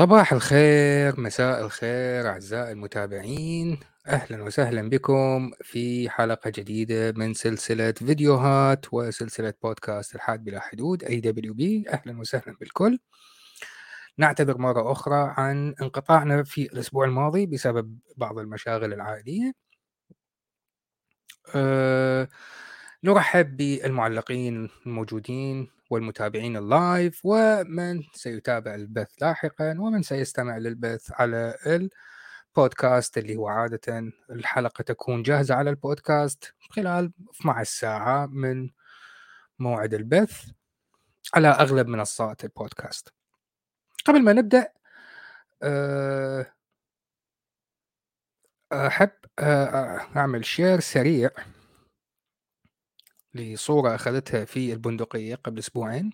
صباح الخير، مساء الخير أعزائي المتابعين، أهلًا وسهلًا بكم في حلقة جديدة من سلسلة فيديوهات وسلسلة بودكاست الحاد بلا حدود AWB، أهلًا وسهلًا بالكل. نعتذر مرة أخرى عن انقطاعنا في الأسبوع الماضي بسبب بعض المشاغل العائلية. أه نرحب بالمعلقين الموجودين والمتابعين اللايف ومن سيتابع البث لاحقا ومن سيستمع للبث على البودكاست اللي هو عادة الحلقة تكون جاهزة على البودكاست خلال 12 ساعة من موعد البث على أغلب منصات البودكاست. قبل ما نبدأ أه أحب أه أعمل شير سريع لصورة أخذتها في البندقية قبل أسبوعين.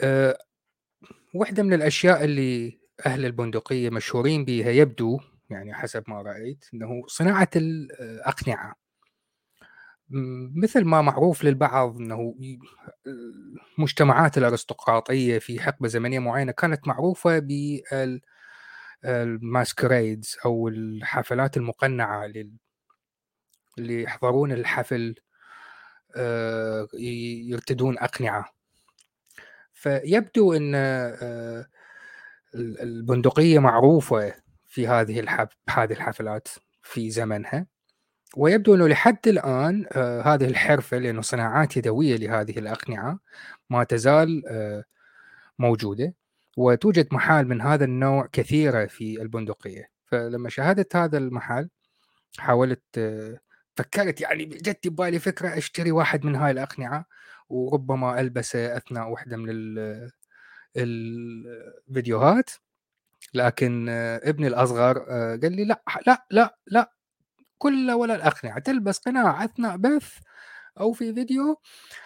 أه واحدة من الأشياء اللي أهل البندقية مشهورين بها يبدو يعني حسب ما رأيت أنه صناعة الأقنعة مثل ما معروف للبعض أنه المجتمعات الأرستقراطية في حقبة زمنية معينة كانت معروفة بال الماسكريدز أو الحفلات المقنعة اللي يحضرون الحفل يرتدون أقنعة فيبدو أن البندقية معروفة في هذه. هذه الحفلات في زمنها ويبدو أنه لحد الآن هذه الحرفة لأنه صناعات يدوية لهذه الأقنعة ما تزال موجودة وتوجد محال من هذا النوع كثيرة في البندقية فلما شاهدت هذا المحل حاولت فكرت يعني جت ببالي فكرة أشتري واحد من هاي الأقنعة وربما ألبسه أثناء واحدة من الفيديوهات. لكن ابني الأصغر قال لي لا لا لا لا كل ولا الأقنعة تلبس قناع أثناء بث أو في فيديو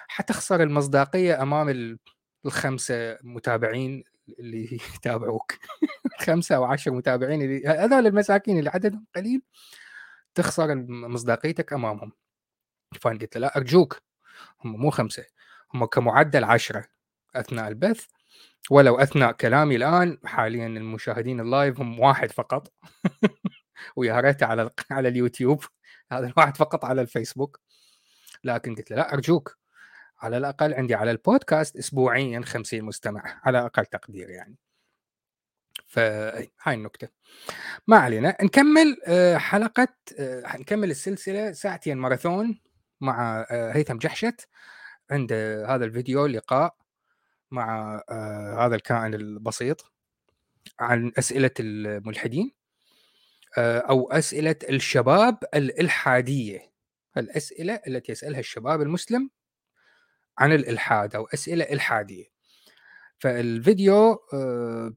حتخسر المصداقية أمام الخمسة متابعين اللي يتابعوك. خمسة أو عشر متابعين اللي هذول المساكين اللي عددهم قليل. تخسر مصداقيتك أمامهم. فأنا قلت له لا أرجوك. هم مو خمسة هم كمعدل عشرة أثناء البث. ولو أثناء كلامي الآن حاليا المشاهدين ال live هم واحد فقط. ويا ريت على على اليوتيوب. هذا الواحد فقط على الفيسبوك. لكن قلت له لا أرجوك. على الأقل عندي على البودكاست اسبوعيا 50 مستمع على أقل تقدير يعني. فهاي النكتة. ما علينا نكمل حلقة نكمل السلسلة ساعتين ماراثون مع هيثم جحشت عند هذا الفيديو لقاء مع هذا الكائن البسيط عن أسئلة الملحدين أو أسئلة الشباب الإلحادية. الأسئلة التي يسألها الشباب المسلم عن الإلحاد أو أسئلة إلحادية. فالفيديو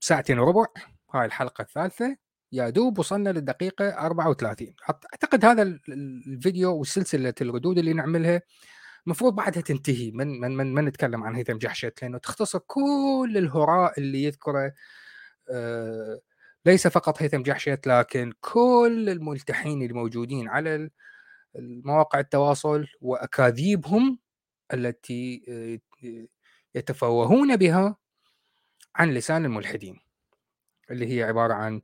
بساعتين وربع هاي الحلقة الثالثة يا دوب وصلنا للدقيقة 34 أعتقد هذا الفيديو وسلسلة الردود اللي نعملها المفروض بعدها تنتهي. من من من, من نتكلم عن هيثم جحشت؟ لأنه تختصر كل الهراء اللي يذكره آه ليس فقط هيثم جحشت لكن كل الملتحين الموجودين على مواقع التواصل وأكاذيبهم التي يتفوهون بها عن لسان الملحدين اللي هي عبارة عن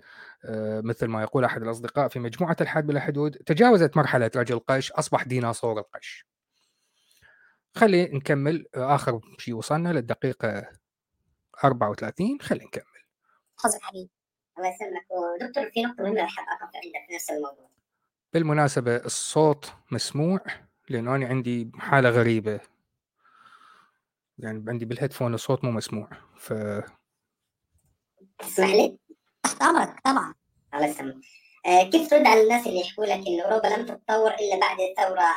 مثل ما يقول أحد الأصدقاء في مجموعة الحاد بلا حدود تجاوزت مرحلة رجل قش أصبح ديناصور القش خلي نكمل آخر شيء وصلنا للدقيقة 34 خلي نكمل. حزن حبيبي الله يسلمك. ودكتور في نقطة مهمة أحب أقف عندك في نفس الموضوع. بالمناسبة الصوت مسموع لأنه أنا عندي حالة غريبة. يعني عندي بالهيدفون الصوت مو مسموع ف تسمح لي؟ تحت امرك طبعا الله يسلمك آه كيف ترد على الناس اللي يحكوا لك إن أوروبا لم تتطور إلا بعد الثورة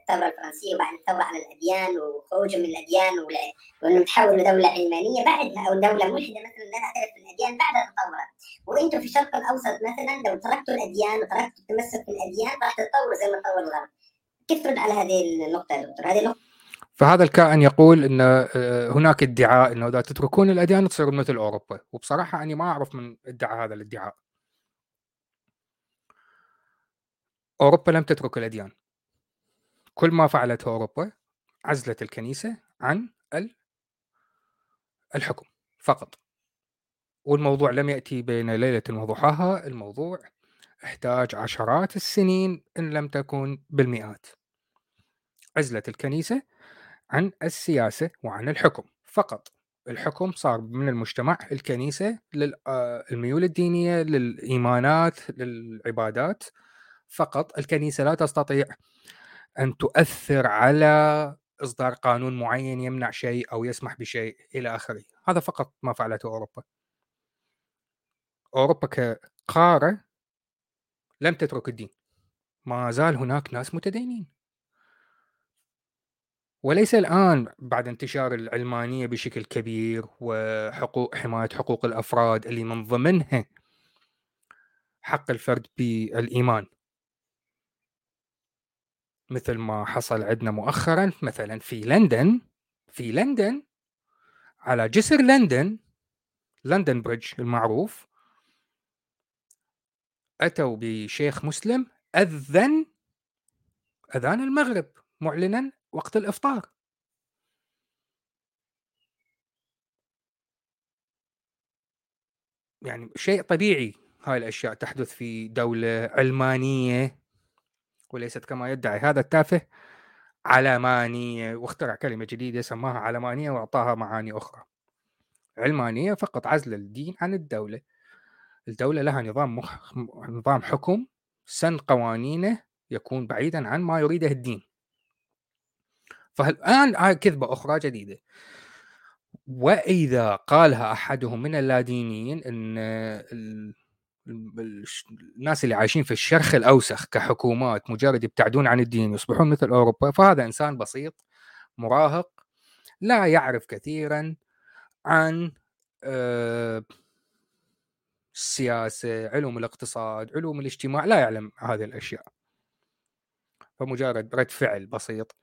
الثورة الفرنسية وبعد الثورة على الأديان وخروجهم من الأديان وإنهم تحولوا دوله علمانية بعدها أو دولة ملحدة مثلا لا تعترف بالأديان بعد الثوره وأنتم في الشرق الأوسط مثلا لو تركتوا الأديان وتركتوا التمسك بالأديان راح تتطوروا زي ما تطور الغرب كيف ترد على هذه النقطة يا دكتور؟ هذه النقطة فهذا الكائن يقول إن هناك ادعاء إنه إذا تتركون الأديان تصيرون مثل أوروبا. وبصراحة أني ما أعرف من ادعى هذا الادعاء. أوروبا لم تترك الأديان. كل ما فعلته أوروبا عزلت الكنيسة عن الحكم فقط. والموضوع لم يأتي بين ليلة وضحاها. الموضوع احتاج عشرات السنين إن لم تكن بالمئات. عزلت الكنيسة عن السياسة وعن الحكم. فقط الحكم صار من المجتمع الكنيسة للميول الدينية للإيمانات للعبادات. فقط الكنيسة لا تستطيع أن تؤثر على إصدار قانون معين يمنع شيء أو يسمح بشيء إلى آخره. هذا فقط ما فعلته أوروبا. أوروبا كقارة لم تترك الدين. ما زال هناك ناس متدينين. وليس الآن بعد انتشار العلمانية بشكل كبير وحقوق حماية حقوق الأفراد اللي من ضمنها حق الفرد بالإيمان. مثل ما حصل عندنا مؤخرا مثلا في لندن في لندن على جسر لندن لندن بريدج المعروف أتوا بشيخ مسلم أذن أذان المغرب معلنا وقت الإفطار. يعني شيء طبيعي هاي الأشياء تحدث في دولة علمانية وليست كما يدعي هذا التافه علمانية. واخترع كلمة جديدة سماها علمانية وأعطاها معاني أخرى. علمانية فقط عزل الدين عن الدولة. الدولة لها نظام مخ... نظام حكم سن قوانينه يكون بعيدا عن ما يريده الدين. فالآن هاي كذبة أخرى جديدة. وإذا قالها أحدهم من اللادينيين أن الناس اللي عايشين في الشرخ الأوسخ كحكومات مجرد يبتعدون عن الدين يصبحون مثل أوروبا فهذا إنسان بسيط مراهق لا يعرف كثيرا عن آه، السياسة علوم الاقتصاد علوم الاجتماع لا يعلم هذه الأشياء. فمجرد رد فعل بسيط.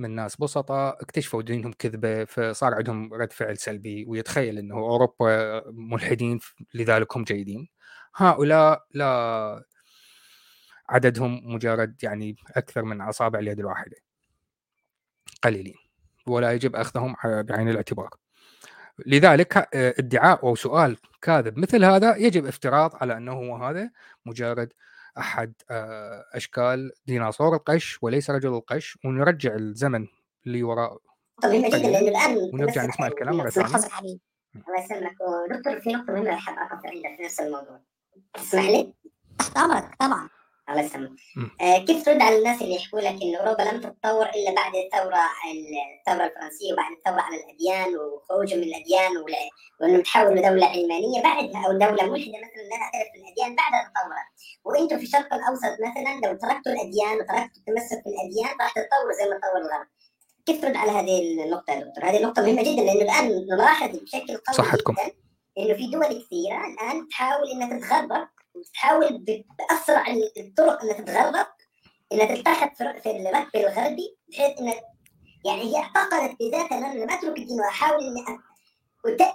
من ناس بسطاء اكتشفوا دينهم كذبة فصار عندهم رد فعل سلبي ويتخيل أنه أوروبا ملحدين لذلك هم جيدين. هؤلاء لا عددهم مجرد يعني أكثر من أصابع اليد الواحدة. قليلين ولا يجب أخذهم بعين الاعتبار. لذلك آه، ادعاء أو سؤال كاذب مثل هذا يجب افتراض على أنه هو هذا مجرد أحد آه، أشكال ديناصور القش وليس رجل القش ونرجع الزمن اللي وراء طيب جدا لأنه الآن ونرجع نسمع الكلام مرة ثانية. الله يسلمك. ودكتور في نقطة مهمة أحب أقف عندك في نفس الموضوع. تسمح لي؟ تحت أمرك طبعا. الله يسلمك آه كيف ترد على الناس اللي يحكوا لك إن أوروبا لم تتطور إلا بعد الثورة الثورة الفرنسية وبعد الثورة على الأديان وخروجهم من الأديان وأنهم تحولوا لدوله علمانية بعدها أو دولة ملحدة مثلا لا تعترف بالأديان بعد الثوره وإنتم في الشرق الأوسط مثلا لو تركتوا الأديان وتركتوا التمسك بالأديان راح تتطوروا زي ما تطور الغرب كيف ترد على هذه النقطة يا دكتور؟ هذه نقطه مهمة جدا لأنه الآن نلاحظ بشكل قوي صحتكم. جدا إنه في دول كثيرة الآن تحاول إنها تتغرب وتحاول بأسرع الطرق انها تتغرب انها تلتحق في الركب الغربي بحيث انها يعني هي اعتقدت بذاتها ان أنا لما اترك الدين وأحاول إني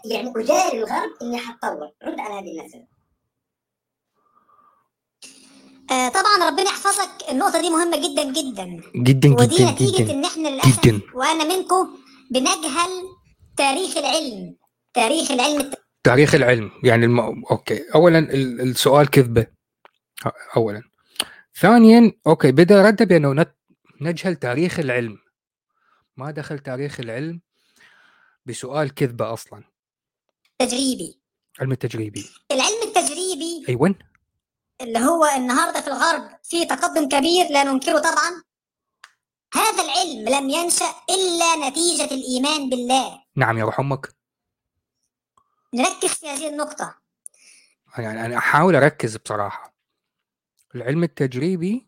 يعني اجاري الغرب إني حتطور رد على هذه المسألة. آه طبعا ربنا يحفظك. النقطة دي مهمة جدا جدا. جدا ودي جدا. نتيجة جدا إن إحنا للأسف وأنا منكم بنجهل تاريخ العلم. تاريخ العلم تاريخ العلم. يعني الم... okay. اولا السؤال كذبه اولا. ثانيا okay بدأ رد بأنه نت... نجهل تاريخ العلم. ما دخل تاريخ العلم بسؤال كذبه أصلا. تجريبي علم التجريبي. العلم التجريبي أيوه اللي هو النهارده في الغرب في تقدم كبير لا ننكره طبعا. هذا العلم لم ينشأ إلا نتيجة الإيمان بالله. نعم يا روح أمك نركز في هذه النقطة. يعني أنا أحاول أركز بصراحة. العلم التجريبي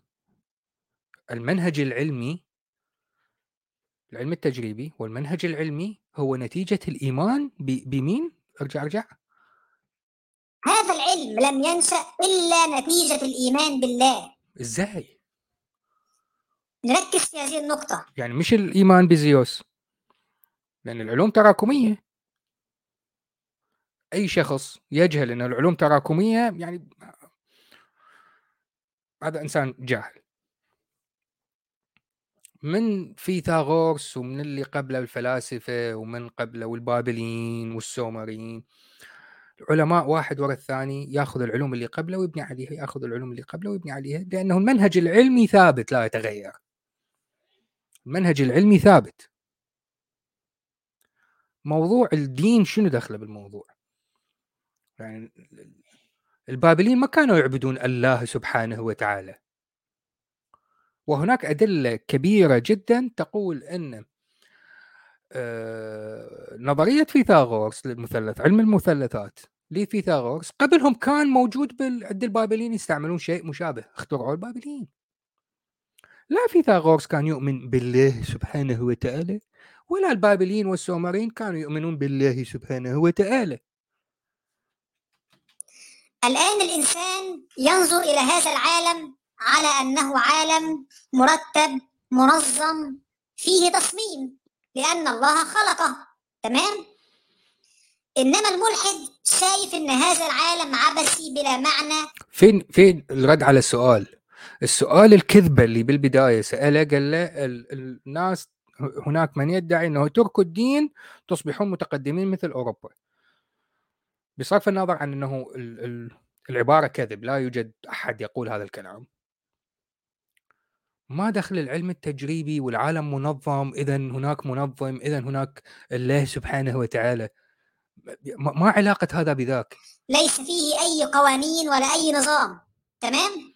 المنهج العلمي العلم التجريبي والمنهج العلمي هو نتيجة الإيمان بمين؟ أرجع أرجع. هذا العلم لم ينشأ إلا نتيجة الإيمان بالله. إزاي؟ نركز في هذه النقطة. يعني مش الإيمان بزيوس. لأن العلوم تراكمية. أي شخص يجهل إن العلوم تراكمية يعني هذا إنسان جاهل. من فيثاغورس ومن اللي قبله الفلاسفة ومن قبله والبابليين والسومريين. العلماء واحد ورا الثاني ياخذ العلوم اللي قبله ويبني عليها ياخذ العلوم اللي قبله ويبني عليها لأنه المنهج العلمي ثابت لا يتغير. المنهج العلمي ثابت. موضوع الدين شنو دخله بالموضوع؟ يعني البابليين ما كانوا يعبدون الله سبحانه وتعالى. وهناك أدلة كبيرة جدا تقول أن آه، نظرية فيثاغورس للمثلث علم المثلثات لفيثاغورس قبلهم كان موجود عند البابليين يستعملون شيء مشابه اخترعوا البابليين. لا فيثاغورس كان يؤمن بالله سبحانه وتعالى ولا البابليين والسومريين كانوا يؤمنون بالله سبحانه وتعالى. الآن الإنسان ينظر إلى هذا العالم على أنه عالم مرتب منظم فيه تصميم لأن الله خلقه. تمام؟ إنما الملحد شايف أن هذا العالم عبثي بلا معنى. فين فين الرد على السؤال؟ السؤال الكذبة اللي بالبداية سأله قال له الناس هناك من يدعي أنه تركوا الدين تصبحون متقدمين مثل أوروبا. بصرف النظر عن أنه العبارة كذب لا يوجد أحد يقول هذا الكلام. ما دخل العلم التجريبي والعالم منظم اذا هناك منظم اذا هناك الله سبحانه وتعالى. ما علاقة هذا بذاك. ليس فيه أي قوانين ولا أي نظام. تمام؟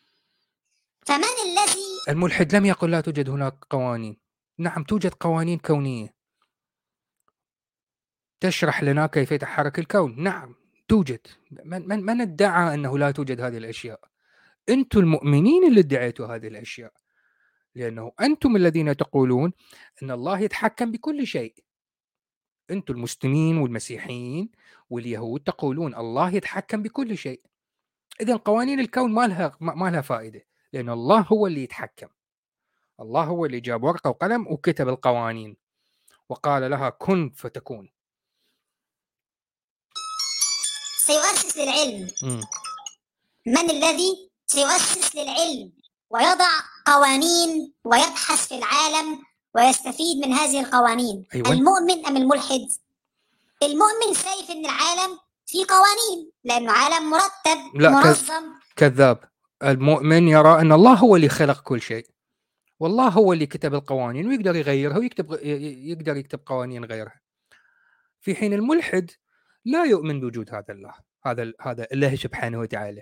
فمن الذي الملحد لم يقل لا توجد هناك قوانين. نعم توجد قوانين كونية. تشرح لنا كيف يتحرك الكون. نعم. توجد. من من من ادعى أنه لا توجد هذه الأشياء؟ أنتم المؤمنين اللي ادعيتوا هذه الأشياء. لأنه أنتم الذين تقولون أن الله يتحكم بكل شيء. أنتم المسلمين والمسيحيين واليهود تقولون الله يتحكم بكل شيء. إذا قوانين الكون ما لها ما لها فائدة. لأن الله هو اللي يتحكم. الله هو اللي جاب ورقة وقلم وكتب القوانين. وقال لها كن فتكون. سيؤسس للعلم. م. من الذي سيؤسس للعلم ويضع قوانين ويبحث في العالم ويستفيد من هذه القوانين؟ أيوة. المؤمن أم الملحد؟ المؤمن شايف أن العالم في قوانين لأنه عالم مرتب لا منظم. كذاب. المؤمن يرى أن الله هو اللي خلق كل شيء. والله هو اللي كتب القوانين ويقدر يغيرها ويكتب يقدر يكتب قوانين غيرها. في حين الملحد لا يؤمن بوجود هذا الله هذا هذا الله سبحانه وتعالى.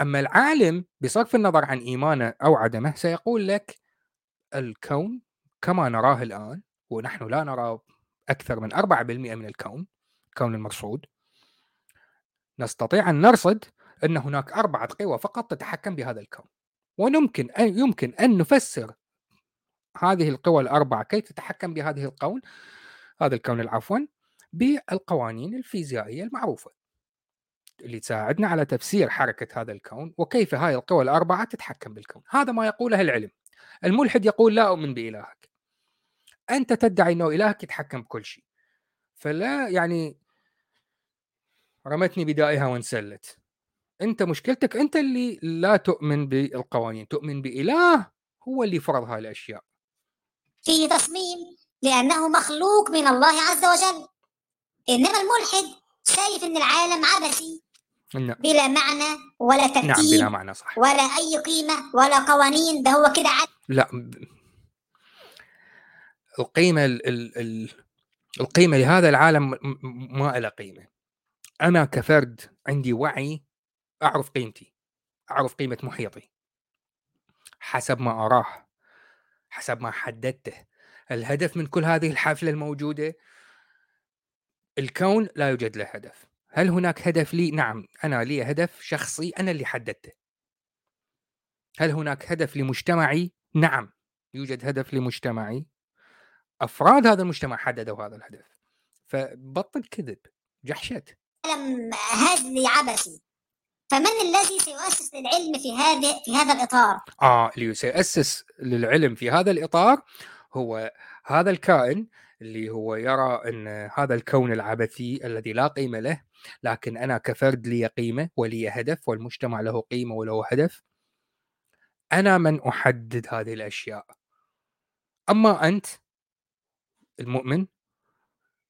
أما العالم بصرف النظر عن إيمانه أو عدمه سيقول لك الكون كما نراه الآن ونحن لا نرى أكثر من 4% من الكون الكون المرصود. نستطيع أن نرصد أن هناك أربعة قوى فقط تتحكم بهذا الكون. ويمكن أن يمكن أن نفسر هذه القوى الأربعة كيف تتحكم بهذه الكون هذا الكون العفوا بالقوانين الفيزيائية المعروفة اللي تساعدنا على تفسير حركة هذا الكون وكيف هاي القوى الأربعة تتحكم بالكون. هذا ما يقوله العلم. الملحد يقول لا أؤمن بإلهك. أنت تدعي أنه إلهك يتحكم بكل شيء. فلا يعني رمتني بدائها وانسلت. أنت مشكلتك أنت اللي لا تؤمن بالقوانين. تؤمن بإله هو اللي فرض هاي الأشياء. فيه تصميم لأنه مخلوق من الله عز وجل. إنما الملحد شايف إن العالم عبثي نعم. بلا معنى ولا ترتيب نعم بلا معنى صح ولا أي قيمة ولا قوانين ده هو كده عد لا. القيمة ال ال ال القيمة لهذا العالم ما لها قيمة. أنا كفرد عندي وعي أعرف قيمتي أعرف قيمة محيطي. حسب ما أراه حسب ما حددته. الهدف من كل هذه الحفلة الموجودة الكون لا يوجد له هدف هل هناك هدف لي؟ نعم أنا لي هدف شخصي أنا اللي حددته هل هناك هدف لمجتمعي؟ نعم يوجد هدف لمجتمعي أفراد هذا المجتمع حددوا هذا الهدف فبطل كذب جحشت علم هزلي عبثي فمن الذي سيؤسس للعلم في هذا في هذا الإطار؟ آه اللي سيؤسس للعلم في هذا الإطار هو هذا الكائن اللي هو يرى إن هذا الكون العبثي الذي لا قيمة له لكن أنا كفرد لي قيمة ولي هدف والمجتمع له قيمة وله هدف أنا من أحدد هذه الأشياء. أما أنت المؤمن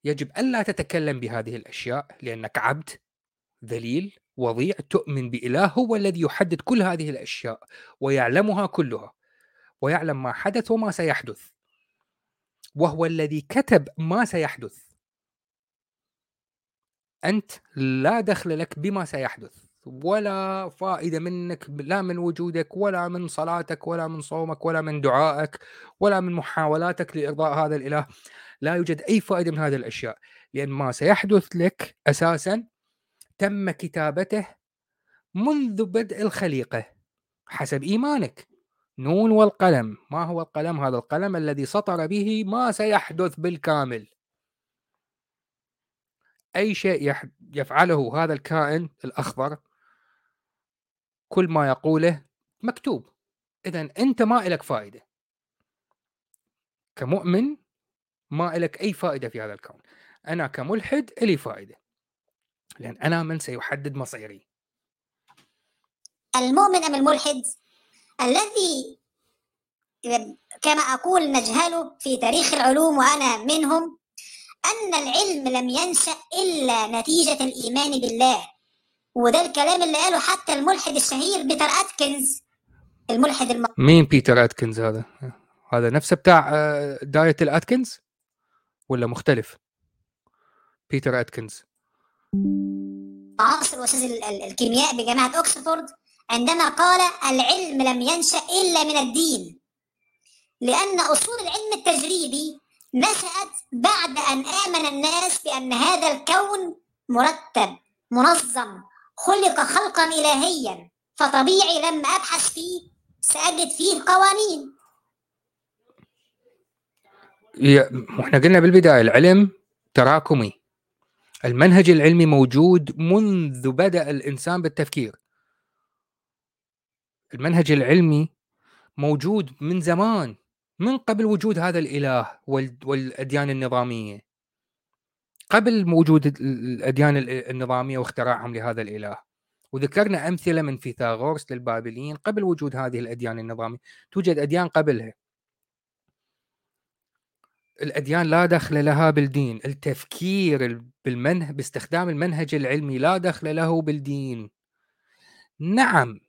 يجب ألا تتكلم بهذه الأشياء لأنك عبد ذليل وضيع تؤمن بإله هو الذي يحدد كل هذه الأشياء ويعلمها كلها ويعلم ما حدث وما سيحدث. وهو الذي كتب ما سيحدث. أنت لا دخل لك بما سيحدث ولا فائدة منك لا من وجودك ولا من صلاتك ولا من صومك ولا من دعائك ولا من محاولاتك لإرضاء هذا الإله. لا يوجد أي فائدة من هذه الأشياء لأن ما سيحدث لك أساسا تم كتابته منذ بدء الخليقة حسب إيمانك. نون والقلم. ما هو القلم؟ هذا القلم الذي سطر به ما سيحدث بالكامل. أي شيء يفعله هذا الكائن الأخضر كل ما يقوله مكتوب. إذا أنت ما إلك فائدة. كمؤمن ما إلك أي فائدة في هذا الكون. أنا كملحد إلي فائدة. لأن أنا من سيحدد مصيري. المؤمن أم الملحد؟ الذي كما أقول نجهله في تاريخ العلوم وأنا منهم أن العلم لم ينشأ إلا نتيجة الإيمان بالله وده الكلام اللي قاله حتى الملحد الشهير بيتر أتكنز الملحد الم... مين بيتر أتكنز هذا؟ هذا نفسه بتاع آه، diet الأتكنز ولا مختلف؟ بيتر أتكنز عاصر أستاذ الكيمياء بجامعة أكسفورد عندما قال العلم لم ينشأ إلا من الدين لأن أصول العلم التجريبي نشأت بعد أن آمن الناس بأن هذا الكون مرتب منظم خلق خلقا إلهيا فطبيعي لما أبحث فيه سأجد فيه قوانين إحنا قلنا بالبداية العلم تراكمي. المنهج العلمي موجود منذ بدأ الإنسان بالتفكير. المنهج العلمي موجود من زمان من قبل وجود هذا الإله والأديان النظامية. قبل وجود الأديان النظامية واختراعهم لهذا الإله. وذكرنا أمثلة من فيثاغورس للبابليين قبل وجود هذه الأديان النظامية. توجد أديان قبلها. الأديان لا دخل لها بالدين. التفكير بالمنه باستخدام المنهج العلمي لا دخل له بالدين. نعم.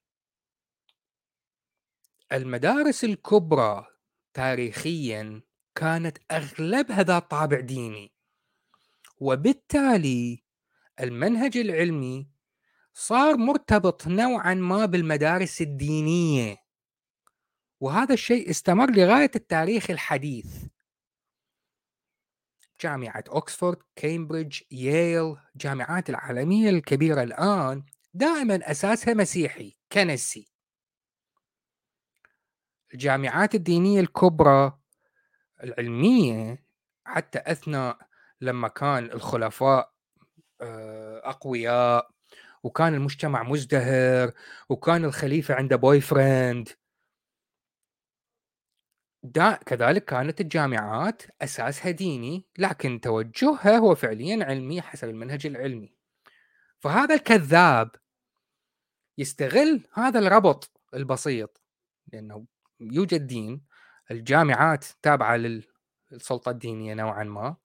المدارس الكبرى تاريخيا كانت أغلبها ذات طابع ديني وبالتالي المنهج العلمي صار مرتبط نوعا ما بالمدارس الدينية وهذا الشيء استمر لغاية التاريخ الحديث. جامعة اوكسفورد كامبريدج ييل جامعات العالمية الكبيرة الآن دائما أساسها مسيحي كنسي. الجامعات الدينية الكبرى العلمية حتى أثناء لما كان الخلفاء آه، أقوياء وكان المجتمع مزدهر وكان الخليفة عنده بوي فريند دا كذلك كانت الجامعات أساسها ديني لكن توجهها هو فعليا علمي حسب المنهج العلمي. فهذا الكذاب يستغل هذا الربط البسيط لأنه يوجد دين الجامعات تابعة للسلطه الدينية نوعا ما.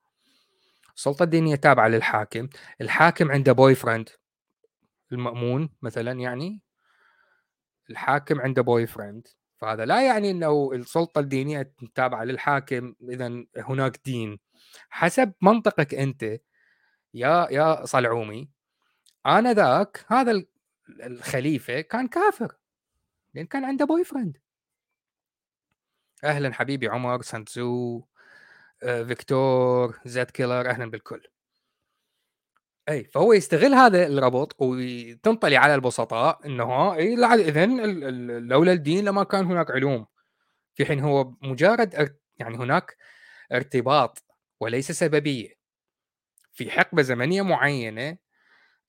السلطة الدينية تابعة للحاكم. الحاكم عنده boyfriend المأمون مثلا يعني. الحاكم عنده boyfriend فهذا لا يعني إنه السلطة الدينية تابعة للحاكم اذا هناك دين. حسب منطقك أنت يا يا صلعومي آنذاك هذا الخليفة كان كافر لأن كان عنده boyfriend أهلا حبيبي عمر سانتزو آه، فيكتور زيت كيلر أهلا بالكل. إي فهو يستغل هذا الربط وتنطلي على البسطاء إنه إي اذا لولا الدين لما كان هناك علوم. في حين هو مجرد يعني هناك ارتباط وليس سببية. في حقبة زمنية معينة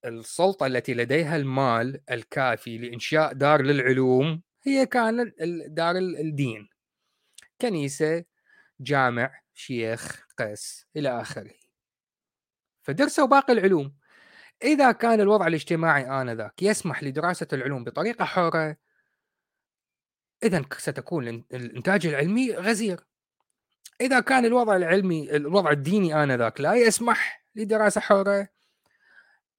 السلطة التي لديها المال الكافي لإنشاء دار للعلوم هي كانت دار الدين. كنيسة جامع شيخ قس إلى آخره. فدرسوا باقي العلوم. إذا كان الوضع الاجتماعي آنذاك يسمح لدراسة العلوم بطريقة حرة إذا ستكون الإنتاج العلمي غزير. إذا كان الوضع العلمي الوضع الديني انذاك لا يسمح لدراسة حره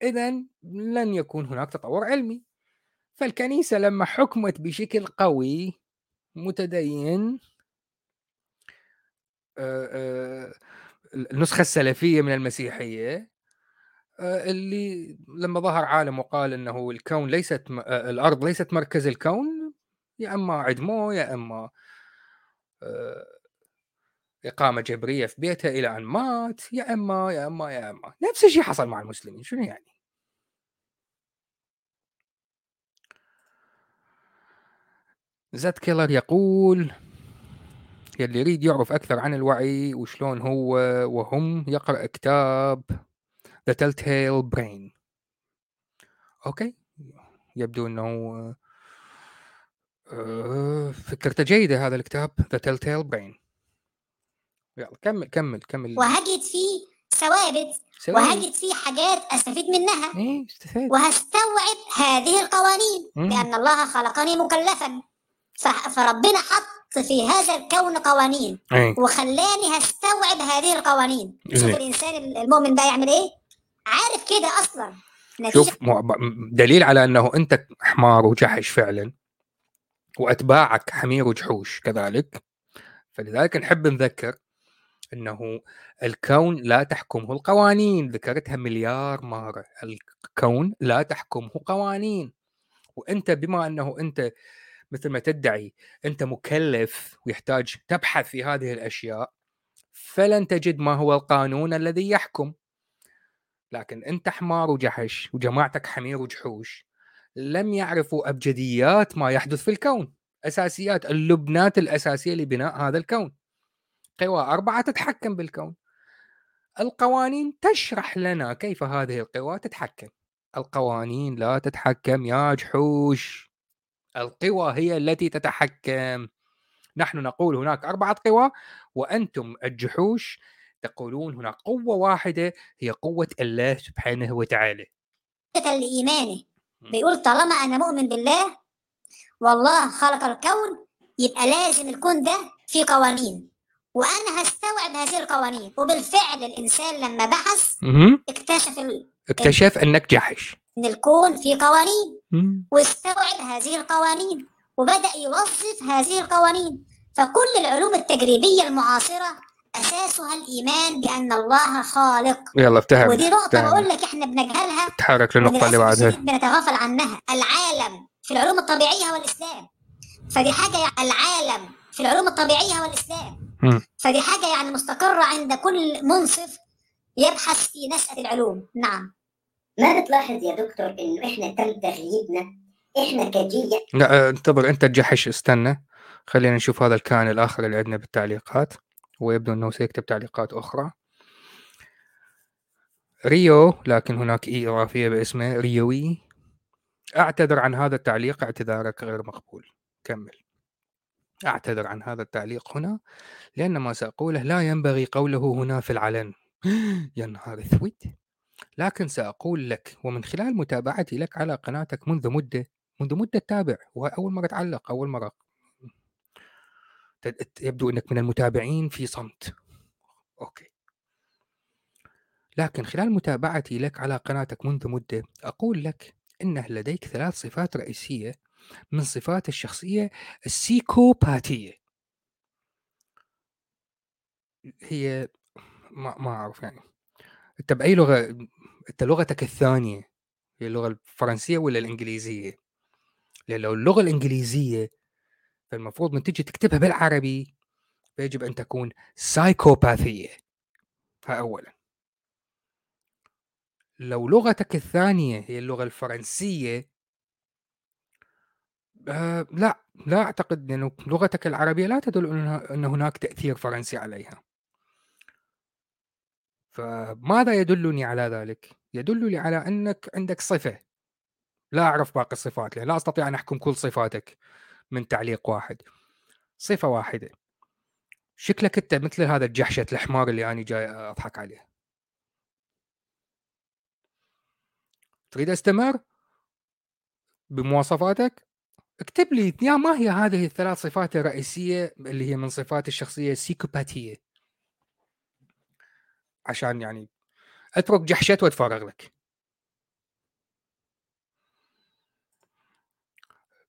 اذا لن يكون هناك تطور علمي. فالكنيسة لما حكمت بشكل قوي متدين النسخة السلفية من المسيحية اللي لما ظهر عالم وقال إنه الكون ليست الأرض ليست مركز الكون يا إما عدموه يا إما إقامة جبرية في بيته إلى أن مات يا إما يا إما يا إما. نفس الشيء حصل مع المسلمين شنو يعني؟ زد كيلر يقول يلي يريد يعرف أكثر عن الوعي وشلون هو وهم يقرأ كتاب The Telltale Brain. أوكي. يبدو أنه آه، فكرته جيدة هذا الكتاب The Telltale Brain. يلا كمل كمل كمل. وهجد فيه ثوابت وهجد فيه حاجات أستفيد منها. استفاد وهستوعب هذه القوانين مم. لأن الله خلقني مكلفا. فربنا حط في هذا الكون قوانين. إيه وخلاني هستوعب هذه القوانين. شوف. الإنسان المؤمن بقى يعمل إيه؟ عارف كده أصلا. شوف دليل على إنه أنت حمار وجحش فعلا وأتباعك حمير وجحوش كذلك. فلذلك نحب نذكر إنه الكون لا تحكمه القوانين. ذكرتها مليار مرة. الكون لا تحكمه قوانين. وأنت بما إنه أنت مثل ما تدعي أنت مكلف ويحتاج تبحث في هذه الأشياء فلن تجد ما هو القانون الذي يحكم. لكن أنت حمار وجحش وجماعتك حمير وجحوش لم يعرفوا أبجديات ما يحدث في الكون أساسيات اللبنات الأساسية لبناء هذا الكون. قوى أربعة تتحكم بالكون. القوانين تشرح لنا كيف هذه القوى تتحكم. القوانين لا تتحكم يا جحوش. القوى هي التي تتحكم. نحن نقول هناك أربعة قوى وأنتم الجحوش تقولون هناك قوة واحدة هي قوة الله سبحانه وتعالى. لايمانه بيقول طالما أنا مؤمن بالله والله خلق الكون يبقى لازم الكون ده فيه قوانين. وأنا هستوعب هذه القوانين. وبالفعل الإنسان لما بحث. اكتشف ال- اكتشف أنك جحش إن الكون فيه قوانين. واستوعب هذه القوانين وبدأ يوظف هذه القوانين. فكل العلوم التجريبية المعاصرة أساسها الإيمان بأن الله خالق. يلا افتهم ودي افتهم. بقول لك إحنا بنجهلها. تحرك للنقطة اللي بعدها. بنتغافل عنها. العالم في العلوم الطبيعية والإسلام. فدي حاجة يعني العالم في العلوم الطبيعية والإسلام. مم. فدي حاجة يعني مستقرة عند كل منصف يبحث في نشأة العلوم. نعم. ما بتلاحظ يا دكتور إنه إحنا تم تغييبنا؟ إحنا كجيل لا آه، انتظر أنت تجحش استنى. خلينا نشوف هذا الكائن الآخر اللي عندنا بالتعليقات. ويبدو أنه سيكتب تعليقات أخرى. ريو لكن هناك إي إضافية باسمه ريوي. أعتذر عن هذا التعليق اعتذارك غير مقبول. كمل. أعتذر عن هذا التعليق هنا لأن ما سأقوله لا ينبغي قوله هنا في العلن. يا نهار أسود. لكن سأقول لك ومن خلال متابعتي لك على قناتك منذ مدة منذ مدة تابع وأول مرة تعلق أول مرة يبدو أنك من المتابعين في صمت. أوكي. لكن خلال متابعتي لك على قناتك منذ مدة أقول لك أنه لديك ثلاث صفات رئيسية من صفات الشخصية السيكوباتية. هي ما ما أعرف يعني. أنت بأي لغة أنت لغتك الثانية هي اللغة الفرنسية ولا الإنجليزية؟ لأن لو اللغة الإنجليزية فالمفروض من تجي تكتبها بالعربي فيجب أن تكون سايكوباثية ها أولا لو لغتك الثانية هي اللغة الفرنسية آه لا لا أعتقد أن لغتك العربية لا تدل أن هناك تأثير فرنسي عليها فماذا يدلني على ذلك؟ يدلني على أنك عندك صفة. لا أعرف باقي الصفات لا أستطيع أن أحكم كل صفاتك من تعليق واحد. صفة واحدة. شكلك أنت مثل هذا الجحشة الحمار اللي أنا جاي أضحك عليه. تريد أستمر بمواصفاتك؟ اكتب لي يا ما هي هذه الثلاث صفات الرئيسية اللي هي من صفات الشخصية السيكوباتيه عشان يعني أترك جحشت وأتفرغ لك.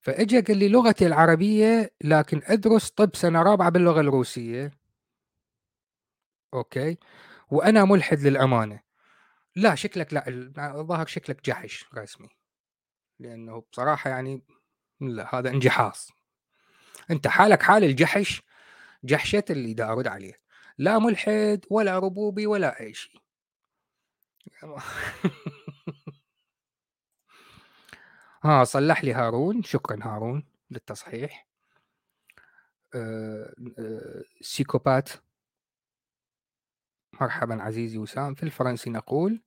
فاجى قال لي لغتي العربية لكن أدرس طب سنة رابعة باللغة الروسية. أوكي. وأنا ملحد للأمانة. لا شكلك لا الظاهر شكلك جحش رسمي. لأنه بصراحة يعني لا هذا انجحاص. أنت حالك حال الجحش جحشة اللي دا أرد عليه لا ملحد ولا ربوبي ولا اي شيء ها صلح لي هارون. شكرا هارون للتصحيح. أه أه psychopathe. مرحبا عزيزي وسام. في الفرنسي نقول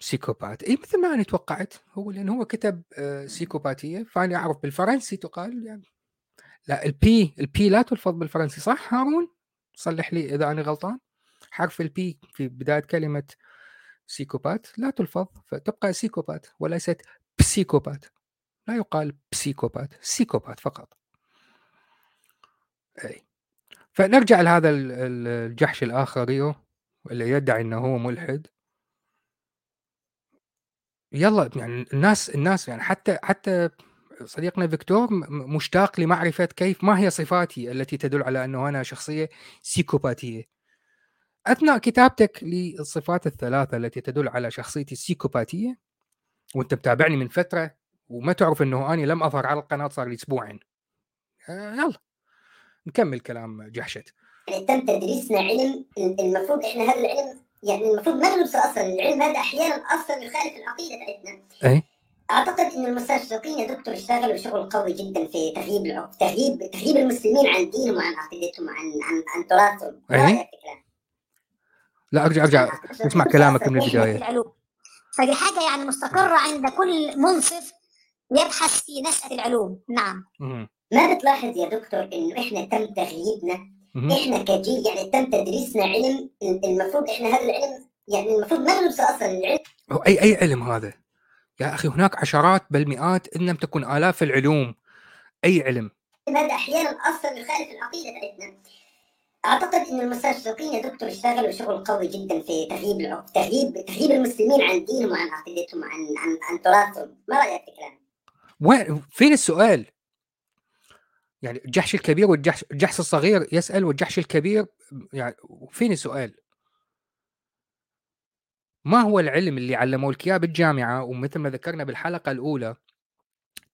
psychopathe. اي مثل ما أنا توقعت. هو لأن هو كتب أه سيكوباتية. فأنا أعرف بالفرنسي تقال يعني لا ال P ال P لا تلفظ بالفرنسي صح هارون؟ صلح لي إذا أنا غلطان. حرف ال P في بداية كلمة psychopathe لا تلفظ فتبقى psychopathe وليست psychopathe لا يقال psychopathe psychopathe فقط. إي. فنرجع لهذا الجحش الآخر ريو اللي يدعي إنه هو ملحد. يلا يعني الناس الناس يعني حتى حتى صديقنا فيكتور مشتاق لمعرفة كيف ما هي صفاتي التي تدل على أنه أنا شخصية سيكوباتية. أثناء كتابتك للصفات الثلاثة التي تدل على شخصيتي السيكوباتية وأنت متابعني من فترة وما تعرف أنه اني لم أظهر على القناة صار لي أسبوعين. آه يلا نكمل كلام جحشت. تم تدريسنا علم المفروض إحنا هذا العلم يعني المفروض ما ندرسه أصلا العلم هذا أحيانا أصلا يخالف العقيدة بتاعتنا. اي أعتقد إن المستشرقين يا دكتور اشتغلوا شغل قوي جدا في تغييب تغييب تغييب المسلمين عن دينهم وعن عقيدتهم وعن عن عن تراثهم. أي؟ لا ارجع أرجع. اسمع كلامك من البداية. فدي حاجة يعني مستقرة عند كل منصف يبحث في نشأة العلوم. نعم. ما بتلاحظ يا دكتور إنه إحنا تم تغييبنا؟ إحنا كجيل يعني تم تدريسنا علم المفروض إحنا هذا العلم يعني المفروض ما ندرسه أصلا العلم. اي أي علم هذا؟ يا أخي هناك عشرات بل مئات إن لم تكن آلاف العلوم أي علم هذا أحيانا أصلا يخالف العقيدة بتاعتنا أعتقد إن المستشرقين يا دكتور اشتغلوا شغل قوي جدا في تغييب تغييب تغييب المسلمين عن دينهم وعن عقيدتهم وعن عن عن تراثهم ما رأيك في كلامي؟ وين فين السؤال؟ يعني الجحش الكبير والجحش الجحش الصغير يسأل والجحش الكبير يعني فين السؤال؟ ما هو العلم اللي علموه لك اياه بالجامعة ومثل ما ذكرنا بالحلقة الأولى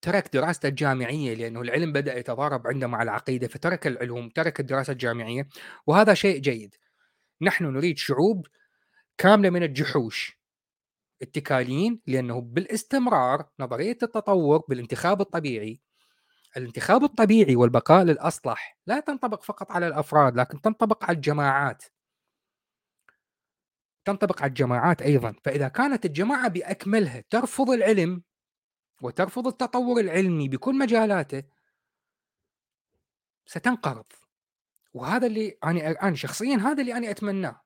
ترك دراسته الجامعية لأنه العلم بدأ يتضارب عنده مع العقيدة فترك العلوم ترك الدراسة الجامعية وهذا شيء جيد. نحن نريد شعوب كاملة من الجحوش اتكاليين لأنه بالاستمرار نظرية التطور بالانتخاب الطبيعي. الانتخاب الطبيعي والبقاء للأصلح لا تنطبق فقط على الأفراد لكن تنطبق على الجماعات. تنطبق على الجماعات أيضا. فإذا كانت الجماعة بأكملها ترفض العلم وترفض التطور العلمي بكل مجالاته ستنقرض. وهذا اللي أنا أنا شخصيا هذا اللي أنا أتمناه.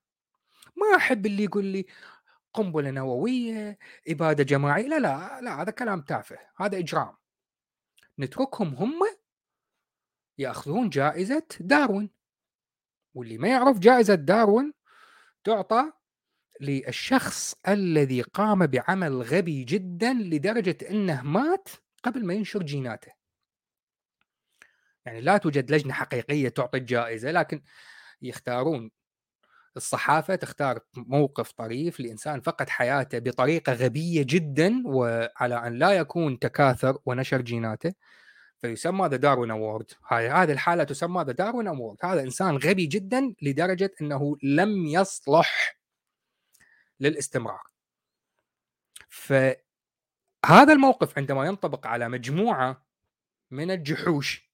ما أحب اللي يقول لي قنبلة نووية إبادة جماعية. لا لا لا هذا كلام تافه. هذا إجرام. نتركهم هم يأخذون جائزة داروين. واللي ما يعرف جائزة داروين تعطى للشخص الذي قام بعمل غبي جدا لدرجة إنه مات قبل ما ينشر جيناته. يعني لا توجد لجنة حقيقية تعطي الجائزة لكن يختارون. الصحافة تختار موقف طريف لإنسان فقد حياته بطريقة غبية جدا وعلى أن لا يكون تكاثر ونشر جيناته فيسمى the Darwin Award هذه الحالة تسمى the Darwin Award هذا إنسان غبي جدا لدرجة إنه لم يصلح للاستمرار. فهذا الموقف عندما ينطبق على مجموعة من الجحوش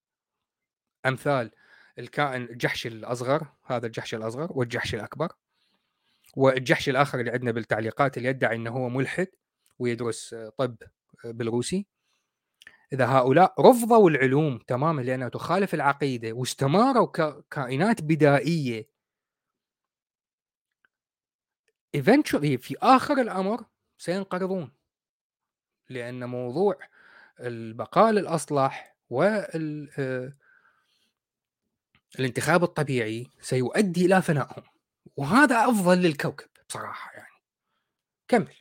أمثال الكائن الجحش الأصغر هذا الجحش الأصغر والجحش الأكبر والجحش الآخر اللي عندنا بالتعليقات اللي يدعي إنه هو ملحد ويدرس طب بالروسي. إذا هؤلاء رفضوا العلوم تماما لأنها تخالف العقيدة واستمروا ككائنات بدائية eventually في آخر الأمر سينقرضون لأن موضوع البقاء للأصلح وال آه، الانتخاب الطبيعي سيؤدي إلى فنائهم وهذا أفضل للكوكب بصراحة يعني كمل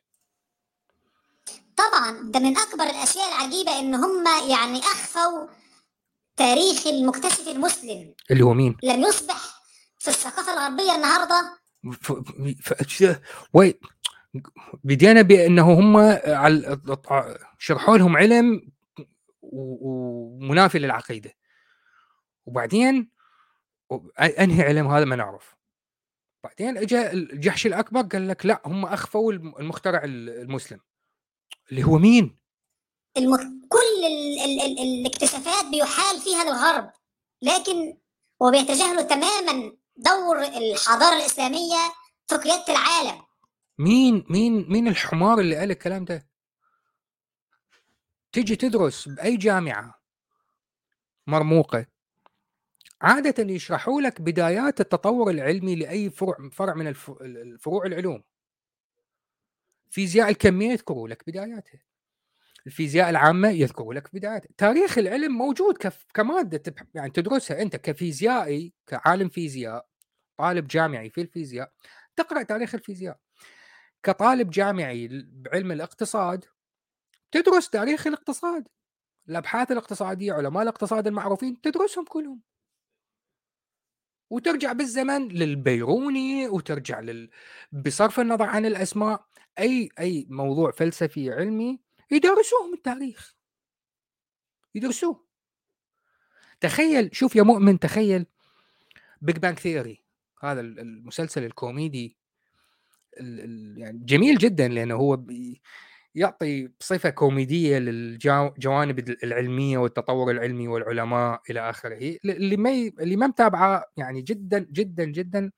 طبعا ده من أكبر الأشياء العجيبة إن هم يعني أخفوا تاريخ المكتشف المسلم اللي هو مين؟ لم يصبح في الثقافة الغربية النهاردة. وي بدينا بأنه هم شرحوا لهم علم ومنافي للعقيدة. وبعدين أنهي علم هذا ما نعرف. بعدين اجى الجحش الأكبر قال لك لا هم أخفوا المخترع المسلم. اللي هو مين؟ المك... كل ال... ال... ال... الاكتشافات بيحال فيها للغرب لكن وبيتجاهلوا تماما. دور الحضارة الإسلامية في قيادة العالم مين مين مين الحمار اللي قال الكلام ده؟ تيجي تدرس بأي جامعة مرموقة عادة يشرحوا لك بدايات التطور العلمي لأي فرع فرع من الفروع العلوم. فيزياء الكمية يذكروا لك بداياتها. الفيزياء العامة يذكروا لك بداياتها. تاريخ العلم موجود كمادة يعني تدرسها أنت كفيزيائي كعالم فيزياء طالب جامعي في الفيزياء تقرأ تاريخ الفيزياء. كطالب جامعي بعلم الاقتصاد تدرس تاريخ الاقتصاد. الأبحاث الاقتصادية علماء الاقتصاد المعروفين تدرسهم كلهم. وترجع بالزمن للبيروني وترجع لل... بصرف النظر عن الأسماء. أي أي موضوع فلسفي علمي يدرسوه من التاريخ. يدرسوه. تخيل شوف يا مؤمن تخيل Big Bang Theory هذا المسلسل الكوميدي يعني جميل جدا لأنه هو يعطي صفة كوميدية للجوانب العلمية والتطور العلمي والعلماء إلى آخره. اللي ما اللي ما متابعه يعني جدا جدا جدا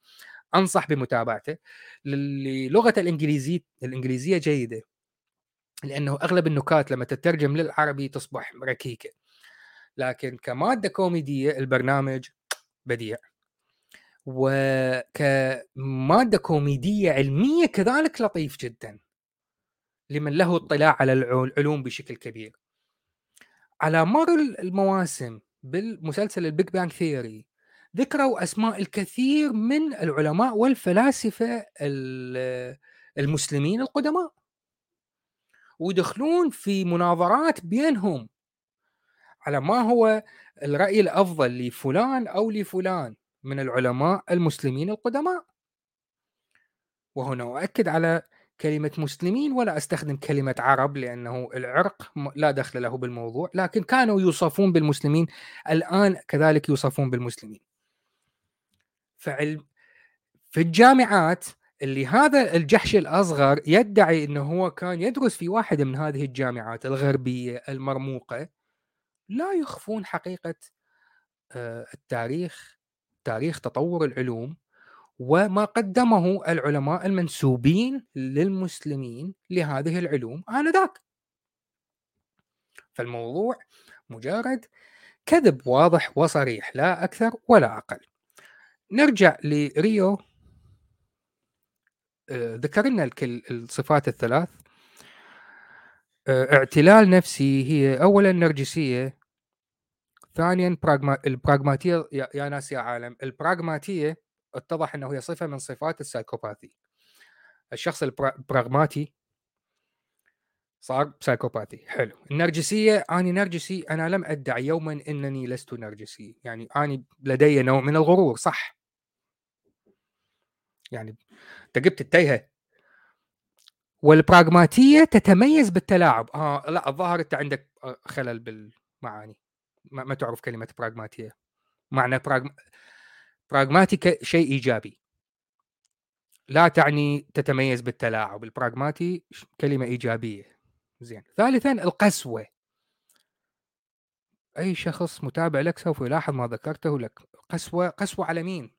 أنصح بمتابعته. للغة الإنجليزية الإنجليزية جيدة لأنه أغلب النكات لما تترجم للعربي تصبح ركيكة. لكن كمادة كوميدية البرنامج بديع. وكمادة كوميدية علمية كذلك لطيف جدا لمن له اطلاع على العلوم بشكل كبير. على مر المواسم بالمسلسل ال Big Bang Theory ذكروا أسماء الكثير من العلماء والفلاسفة المسلمين القدماء. ويدخلون في مناظرات بينهم على ما هو الرأي الأفضل لفلان أو لفلان. من العلماء المسلمين القدماء. وهنا أؤكد على كلمة مسلمين ولا أستخدم كلمة عرب لأنه العرق لا دخل له بالموضوع لكن كانوا يوصفون بالمسلمين الآن كذلك يوصفون بالمسلمين. فعلم في الجامعات اللي هذا الجحش الأصغر يدعي أنه هو كان يدرس في واحدة من هذه الجامعات الغربية المرموقة لا يخفون حقيقة آه، التاريخ تاريخ تطور العلوم وما قدمه العلماء المنسوبين للمسلمين لهذه العلوم آنذاك. فالموضوع مجرد كذب واضح وصريح لا أكثر ولا أقل. نرجع لريو. آه، ذكرنا الصفات الثلاث. آه، اعتلال نفسي هي أولا نرجسية ثانيا البراغماتية يا ناس يا عالم البراغماتية اتضح إنه هي صفة من صفات السايكوباثي. الشخص البراغماتي صار سايكوباثي حلو. النرجسية أني نرجسي أنا لم أدعي يوما إنني لست نرجسي. يعني أني لدي نوع من الغرور صح. يعني أنت جبت التايهة. والبراغماتيه تتميز بالتلاعب. آه لا الظاهر أنت عندك خلل بالمعاني. ما, ما تعرف كلمة براغماتيه معنى براغ... براغماتي شيء إيجابي. لا تعني تتميز بالتلاعب. البراغماتي كلمة إيجابية. زين. ثالثا القسوة. أي شخص متابع لك سوف يلاحظ ما ذكرته لك. قسوة قسوة على مين؟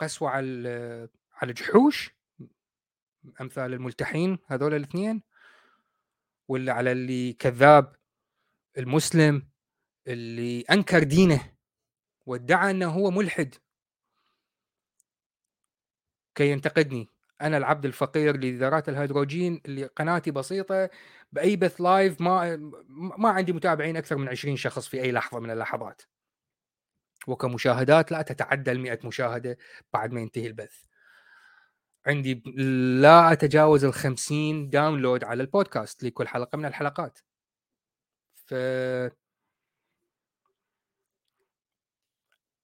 قسوة على على الجحوش؟ أمثال الملتحين هذول الاثنين؟ ولا على اللي كذاب المسلم؟ اللي أنكر دينه وادعى إنه هو ملحد. كي ينتقدني أنا العبد الفقير لذرات الهيدروجين اللي قناتي بسيطة بأي بث live ما ما عندي متابعين أكثر من 20 شخص في أي لحظة من اللحظات. وكمشاهدات لا تتعدى ال 100 مشاهدة بعد ما ينتهي البث. عندي لا أتجاوز ال 50 download على البودكاست لكل حلقة من الحلقات. ف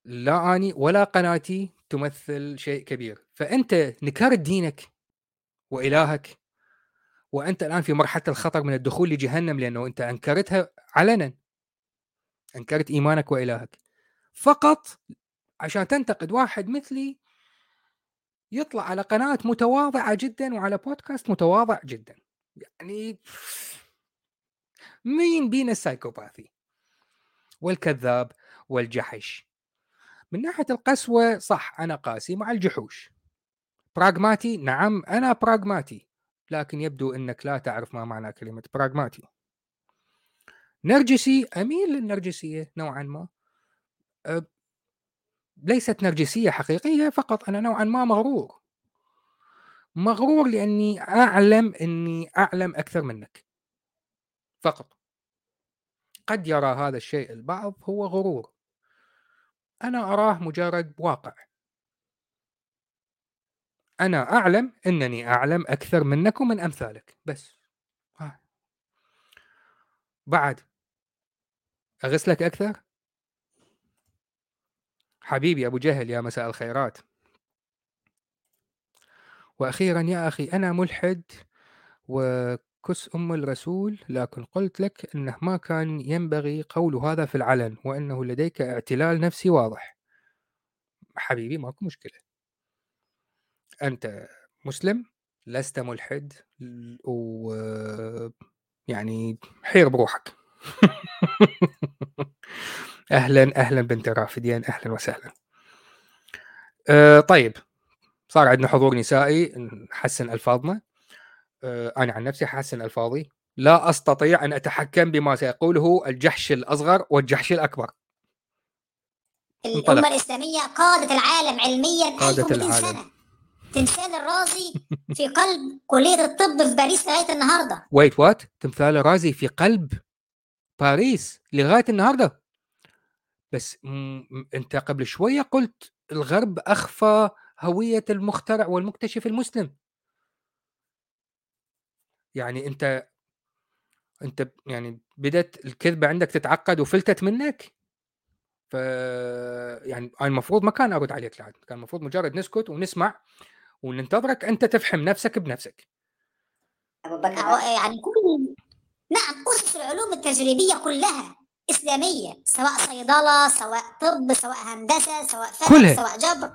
لا أني ولا قناتي تمثل شيء كبير. فأنت نكرت دينك وإلهك وأنت الآن في مرحلة الخطر من الدخول لجهنم لأنه أنت أنكرتها علنا. أنكرت إيمانك وإلهك. فقط عشان تنتقد واحد مثلي يطلع على قناة متواضعة جدا وعلى بودكاست متواضع جدا. يعني مين بينا السايكوباثي؟ والكذاب والجحش. من ناحية القسوة صح أنا قاسي مع الجحوش. براغماتي نعم أنا براغماتي لكن يبدو إنك لا تعرف ما معنى كلمة براغماتي نرجسي أميل للنرجسية نوعا ما. أه ليست نرجسية حقيقية فقط أنا نوعا ما مغرور. مغرور لأني أعلم إني أعلم أكثر منك. فقط. قد يرى هذا الشيء البعض هو غرور. أنا أراه مجرد واقع. أنا أعلم أنني أعلم أكثر منك ومن أمثالك بس. ها. بعد. اغسلك أكثر؟ حبيبي أبو جهل يا مساء الخيرات. وأخيرا يا أخي أنا ملحد وكس أم الرسول لكن قلت لك إنه ما كان ينبغي قول هذا في العلن وإنه لديك اعتلال نفسي واضح. حبيبي ماكو مشكلة. أنت مسلم لست ملحد و يعني حير بروحك. أهلا أهلا بنت رافدين أهلا وسهلا. أه طيب صار عندنا حضور نسائي نحسن ألفاظنا. أه أنا عن نفسي حسن الفاظي لا أستطيع أن أتحكم بما سيقوله الجحش الأصغر والجحش الأكبر. الأمة الإسلامية قادت العالم علميا. قادت العالم. سنه تمثال الرازي في قلب كليه الطب في باريس لغاية النهارده. ويت وات تمثال الرازي في قلب باريس لغاية النهارده. بس م... أنت قبل شوية قلت الغرب أخفى هوية المخترع والمكتشف المسلم. يعني أنت أنت يعني بدأت الكذبة عندك تتعقد وفلتت منك؟ ف يعني المفروض ما كان أرد عليك لعد كان المفروض مجرد نسكت ونسمع وننتظرك أنت تفهم نفسك بنفسك. أبو بكر يعني كل نعم اسس العلوم التجريبية كلها إسلامية سواء صيدلة سواء طب سواء هندسة سواء فن سواء جبر.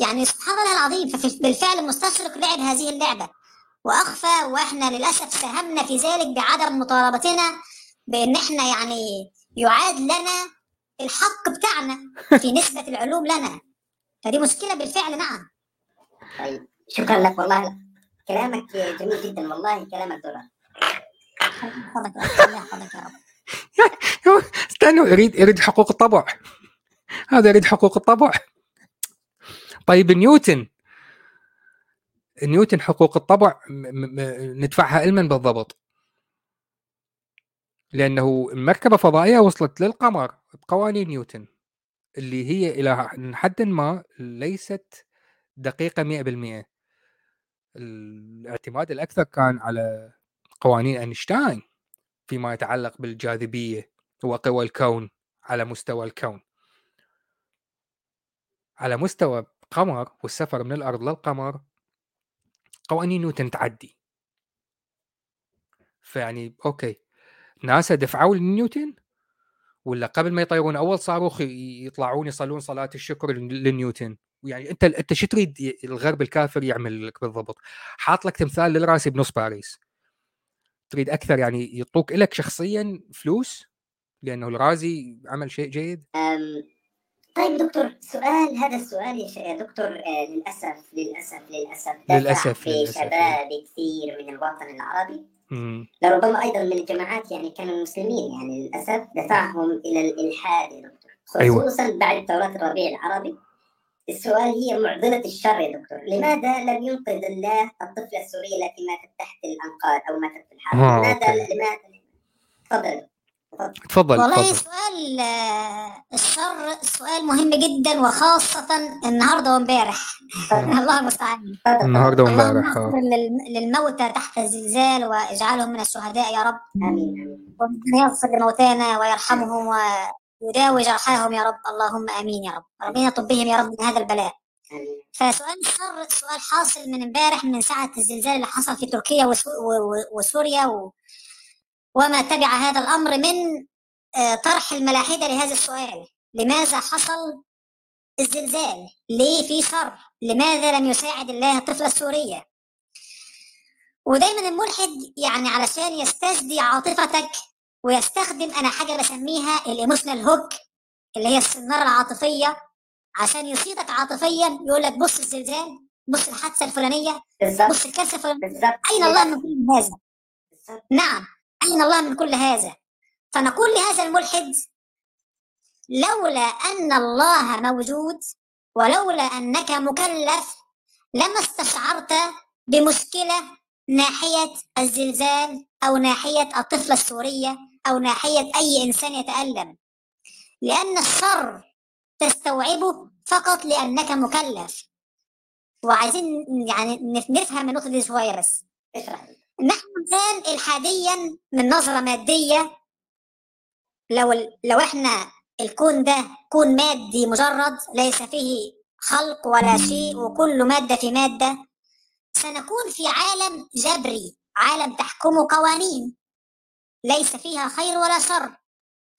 يعني سبحان الله العظيم فبالفعل المستشرق لعب هذه اللعبة. وأخفى وإحنا للأسف ساهمنا في ذلك بعدم مطالبتنا بأن إحنا يعني يعاد لنا الحق بتاعنا في نسبة العلوم لنا. فدي مشكلة بالفعل نعم. طيب شكرا لك والله. كلامك جميل جدا والله كلامك درر استنوا يريد يريد حقوق الطبع. هذا يريد حقوق الطبع. طيب نيوتن. نيوتن حقوق الطبع ندفعها علما بالضبط. لأنه مركبه فضائية وصلت للقمر بقوانين نيوتن اللي هي إلى حد ما ليست دقيقة 100% الاعتماد الأكثر كان على قوانين أينشتاين فيما يتعلق بالجاذبية وقوى الكون على مستوى الكون. على مستوى قمر والسفر من الأرض للقمر قوانين نيوتن تعدي. فيعني okay ناسا دفعوا لنيوتن؟ ولا قبل ما يطيرون أول صاروخ يطلعون يصلون صلاة الشكر لنيوتن؟ يعني أنت أنت شو تريد الغرب الكافر يعمل لك بالضبط؟ حاط لك تمثال للراسي بنص باريس. تريد أكثر يعني يعطوك لك شخصيا فلوس؟ لأنه الرازي عمل شيء جيد؟ طيب دكتور سؤال هذا السؤال يا دكتور آه، للأسف للأسف للأسف للأسف في للأسف. شباب كثير من الوطن العربي. لربما أيضا من الجماعات يعني كانوا مسلمين يعني للأسف دفعهم إلى الإلحاد يا دكتور. أيوة. خصوصا أيوة. بعد ثورات الربيع العربي. السؤال هي معضلة الشر يا دكتور. لماذا لم ينقذ الله الطفلة السورية التي ماتت تحت الأنقاض أو ماتت في الحرب؟ آه، لماذا لماذا؟ تفضل. تفضل والله سؤال آه، الشر سؤال مهم جدا وخاصة النهارده وامبارح. الله المستعان النهارده وامبارح للموتى تحت الزلزال واجعلهم من الشهداء يا رب. آمين. يغفر لموتانا ويرحمهم ويداوي جرحاهم يا رب. اللهم آمين يا رب. ربنا يطب بهم يا رب من هذا البلاء. فسؤال الشر سؤال حاصل من امبارح من ساعة الزلزال اللي حصل في تركيا وسوريا و... وما تبع هذا الأمر من آه، طرح الملاحدة لهذا السؤال. لماذا حصل الزلزال؟ ليه في شر؟ لماذا لم يساعد الله الطفلة السورية؟ ودايما الملحد يعني علشان يستجدي عاطفتك ويستخدم أنا حاجة بسميها الإيموشنال هوك اللي هي السنارة العاطفية. عشان يصيدك عاطفيا يقول لك بص الزلزال بص الحادثة الفلانية بص الكارثة الفلانية. أين الله من كل هذا؟ نعم. أين الله من كل هذا؟ فنقول لهذا الملحد لولا أن الله موجود ولولا أنك مكلف لما استشعرت بمشكلة ناحية الزلزال أو ناحية الطفلة السورية أو ناحية أي إنسان يتألم. لأن الشر تستوعبه فقط لأنك مكلف. وعايزين يعني نفهم النقطة دي شوية بس. نحن الآن الحاديا من نظرة مادية لو لو إحنا الكون ده كون مادي مجرد ليس فيه خلق ولا شيء وكل مادة في مادة سنكون في عالم جبري عالم تحكمه قوانين ليس فيها خير ولا شر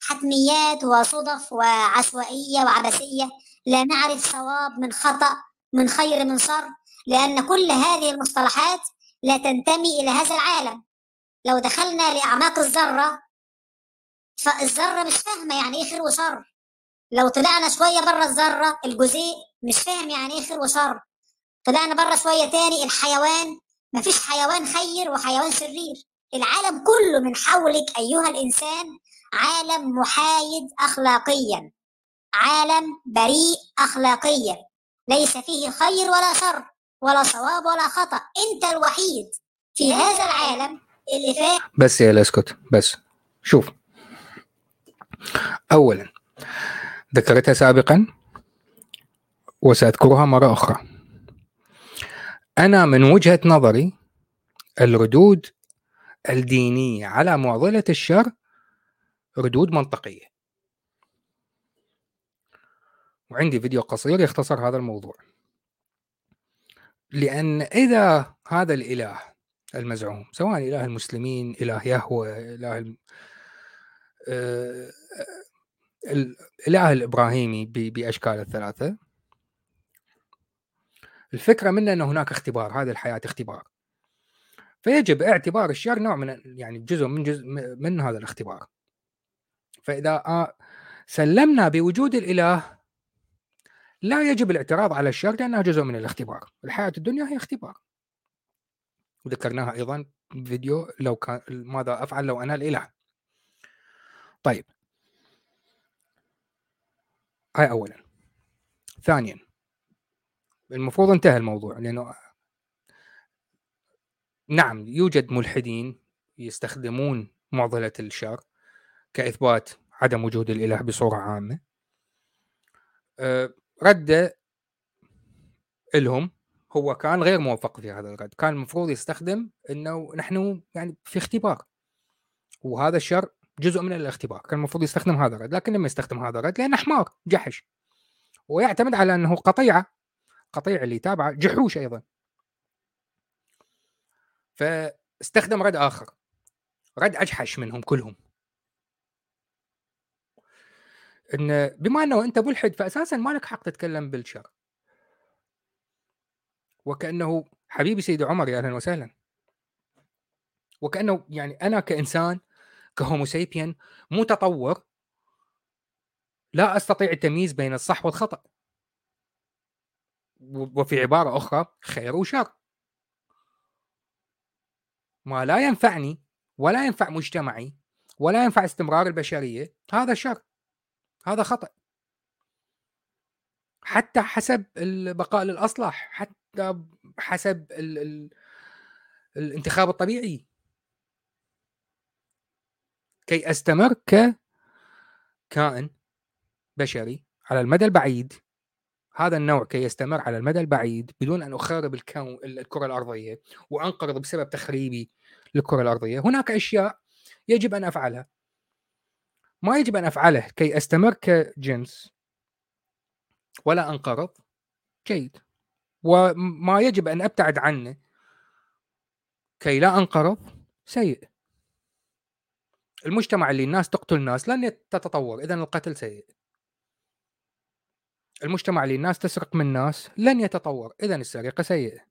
حتميات وصدف وعشوائية وعبثية لا نعرف صواب من خطأ من خير من شر لأن كل هذه المصطلحات لا تنتمي إلى هذا العالم. لو دخلنا لأعماق الذرة فالذرة مش فاهمة يعني إيه خير وشر. لو طلعنا شوية بره الذرة الجزيء مش فاهم يعني إيه خير وشر. طلعنا بره شوية تاني الحيوان مفيش حيوان خير وحيوان شرير. العالم كله من حولك أيها الإنسان عالم محايد أخلاقيا. عالم بريء أخلاقيا. ليس فيه خير ولا شر. ولا صواب ولا خطأ. أنت الوحيد في هذا العالم اللي فاهم. بس يا اسكت بس. شوف. أولا ذكرتها سابقا وسأذكرها مرة أخرى. أنا من وجهة نظري الردود الدينية على معضلة الشر ردود منطقية. وعندي فيديو قصير يختصر هذا الموضوع. لأن إذا هذا الإله المزعوم سواء إله المسلمين إله يهوى إله آه، الإله الإبراهيمي بأشكال الثلاثة الفكرة منه أن هناك اختبار هذه الحياة اختبار. فيجب اعتبار الشر نوع من يعني جزء من جزء من هذا الاختبار. فإذا آه، سلمنا بوجود الإله لا يجب الاعتراض على الشر لأنها جزء من الاختبار. الحياة الدنيا هي اختبار. وذكرناها أيضا فيديو لو كان ماذا أفعل لو أنا الإله. طيب. هاي أولا. ثانيا. المفروض انتهى الموضوع لأنه نعم يوجد ملحدين يستخدمون معضلة الشر كإثبات عدم وجود الإله بصورة عامة. أه، رده لهم هو كان غير موفق في هذا الرد كان المفروض يستخدم إنه نحن يعني في اختبار. وهذا الشر جزء من الاختبار كان المفروض يستخدم هذا الرد لكن لم يستخدم هذا الرد لأنه حمار جحش. ويعتمد على إنه قطيعة قطيع اللي يتابعه جحوش أيضا. فاستخدم رد آخر رد أجحش منهم كلهم. إن بما إنه أنت ملحد فاساسا ما لك حق تتكلم بالشر. وكأنه حبيبي سيدي عمر يا أهلا وسهلا. وكأنه يعني أنا كإنسان كهوموسيبيان متطور لا أستطيع التمييز بين الصح والخطأ. وفي عبارة أخرى خير وشر. ما لا ينفعني ولا ينفع مجتمعي ولا ينفع استمرار البشرية هذا شر. هذا خطأ. حتى حسب البقاء للأصلح حتى حسب ال ال الانتخاب الطبيعي. كي استمر ككائن بشري على المدى البعيد. هذا النوع كي يستمر على المدى البعيد بدون أن أخرب الكون الكرة الأرضية وأنقرض بسبب تخريبي للكرة الأرضية، هناك أشياء يجب أن أفعلها. ما يجب أن أفعله كي أستمر كجنس. ولا أنقرض. جيد. وما يجب أن أبتعد عنه. كي لا أنقرض. سيء. المجتمع اللي الناس تقتل ناس لن تتطور اذا القتل سيء. المجتمع اللي الناس تسرق من الناس لن يتطور إذا السرقة سيئة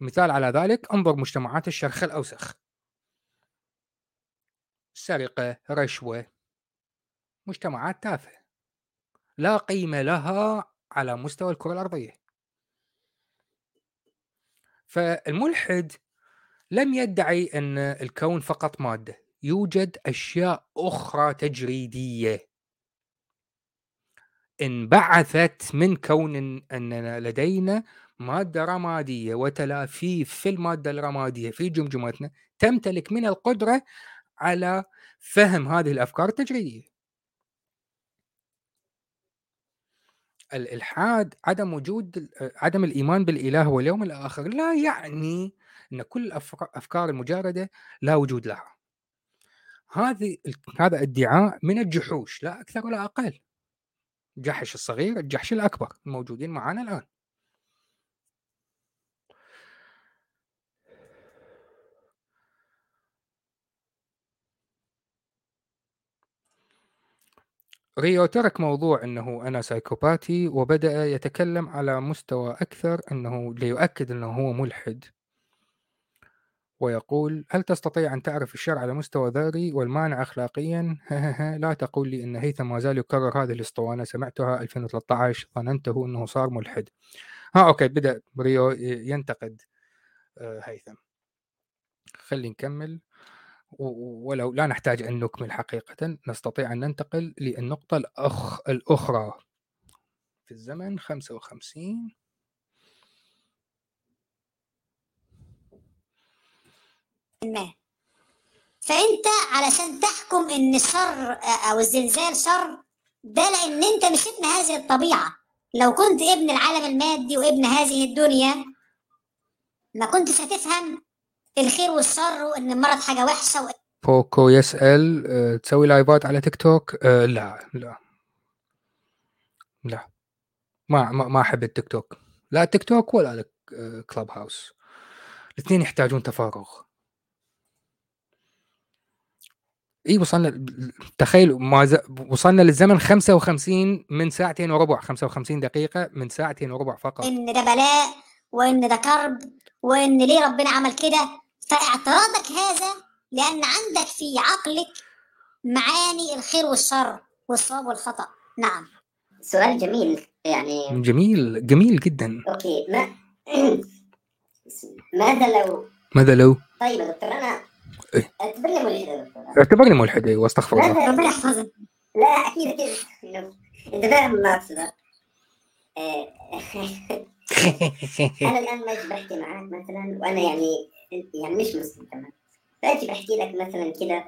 مثال على ذلك انظر مجتمعات الشرق الأوسخ. سرقة رشوة مجتمعات تافهة لا قيمة لها على مستوى الكرة الأرضية. فالملحد لم يدعي أن الكون فقط مادة يوجد أشياء أخرى تجريدية. انبعثت من كون أننا لدينا مادة رمادية وتلافيف في المادة الرمادية في جمجمتنا تمتلك من القدرة على فهم هذه الأفكار التجريدية. الإلحاد عدم وجود عدم الإيمان بالإله واليوم الآخر لا يعني أن كل الأفكار المجردة لا وجود لها. هذه هذا ادعاء من الجحوش لا أكثر ولا أقل. جحش الصغير الجحش الأكبر الموجودين معنا الآن. ريو ترك موضوع أنه أنا psychopath ي وبدأ يتكلم على مستوى أكثر أنه ليؤكد أنه هو ملحد. ويقول هل تستطيع أن تعرف الشر على مستوى ذري والمانع أخلاقيا؟ لا تقول لي أن هيثم ما زال يكرر هذه الأسطوانة. سمعتها 2013 ظننته أنه صار ملحد. ها okay بدأ ريو ينتقد آه، هيثم. خلي نكمل. ولو لا نحتاج أن نكمل حقيقة نستطيع أن ننتقل للنقطة الأخ الأخرى. في الزمن 55 ما. فأنت علشان تحكم إن الشر أو الزلزال شر ده لأن أنت مش ابن هذه الطبيعة. لو كنت ابن العالم المادي وابن هذه الدنيا ما كنتش هتفهم الخير والشر وإن المرض حاجة وحشة و... بوكو يسأل أه، تسوي live ات على تيك توك أه لا لا. لا. ما ما, أحب التيك توك. لا التيك توك ولا الكلاب هاوس الاثنين يحتاجون تفرغ. إي وصلنا تخيل ما ز... وصلنا للزمن 55 من ساعتين وربع 55 دقيقة من ساعتين وربع فقط. إن ده بلاء وإن ده كرب وإن ليه ربنا عمل كده؟ فاعتراضك هذا لأن عندك في عقلك معاني الخير والشر والصواب والخطأ. نعم. سؤال جميل يعني جميل جميل جدا. أوكي ما ماذا لو؟ ماذا لو؟ طيب يا دكتور أنا إيه؟ اعتبرني ملحد اعتبرني ملحد أيوه استغفر الله. ربنا يحفظك. لا أكيد أكيد. إنت فاهم ما اقصد آه، أنا الآن ماشي بحكي معاك مثلا وأنا يعني يعني مش مسلم كمان فاجي بحكي لك مثلا كده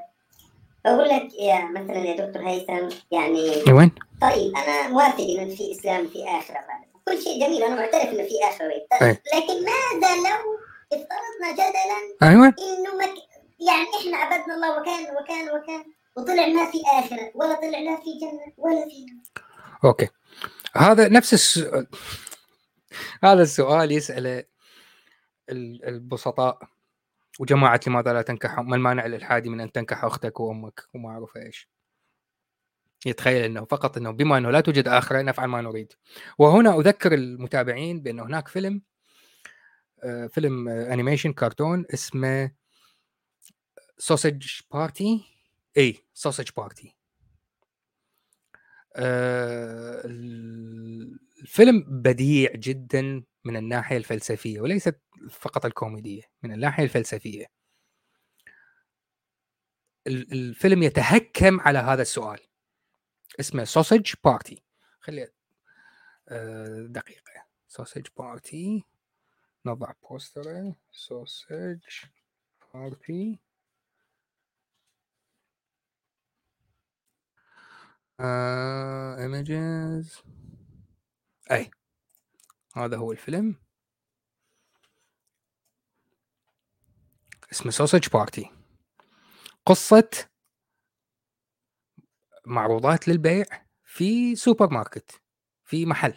بقول لك يا مثلا يا دكتور هيثم يعني وين؟ طيب أنا موافق إنه في إسلام في آخرة كل شيء جميل أنا معترف إنه في آخرة طيب. لكن ماذا لو افترضنا جدلا أيوه. إنه مك... يعني إحنا عبدنا الله وكان وكان وكان وطلع ما في آخرة ولا طلع لا في جنة ولا في okay. هذا نفس السؤال هذا السؤال يسأله البسطاء. وجماعة لماذا لا تنكح ما المانع الإلحادي من أن تنكح أختك وأمك وما أعرف إيش. يتخيل أنه فقط أنه بما أنه لا توجد آخرة نفعل ما نريد. وهنا أذكر المتابعين بأنه هناك فيلم آه، فيلم animation كرتون اسمه Sausage Party اي Sausage Party الفيلم بديع جدا من الناحية الفلسفية وليست فقط الكوميدية من الناحية الفلسفية. الفيلم يتهكم على هذا السؤال. اسمه Sausage Party خلي آه، دقيقة. Sausage Party نضع poster Sausage Party images أي هذا هو الفيلم. اسمه Sausage Party قصة معروضات للبيع في سوبر ماركت في محل.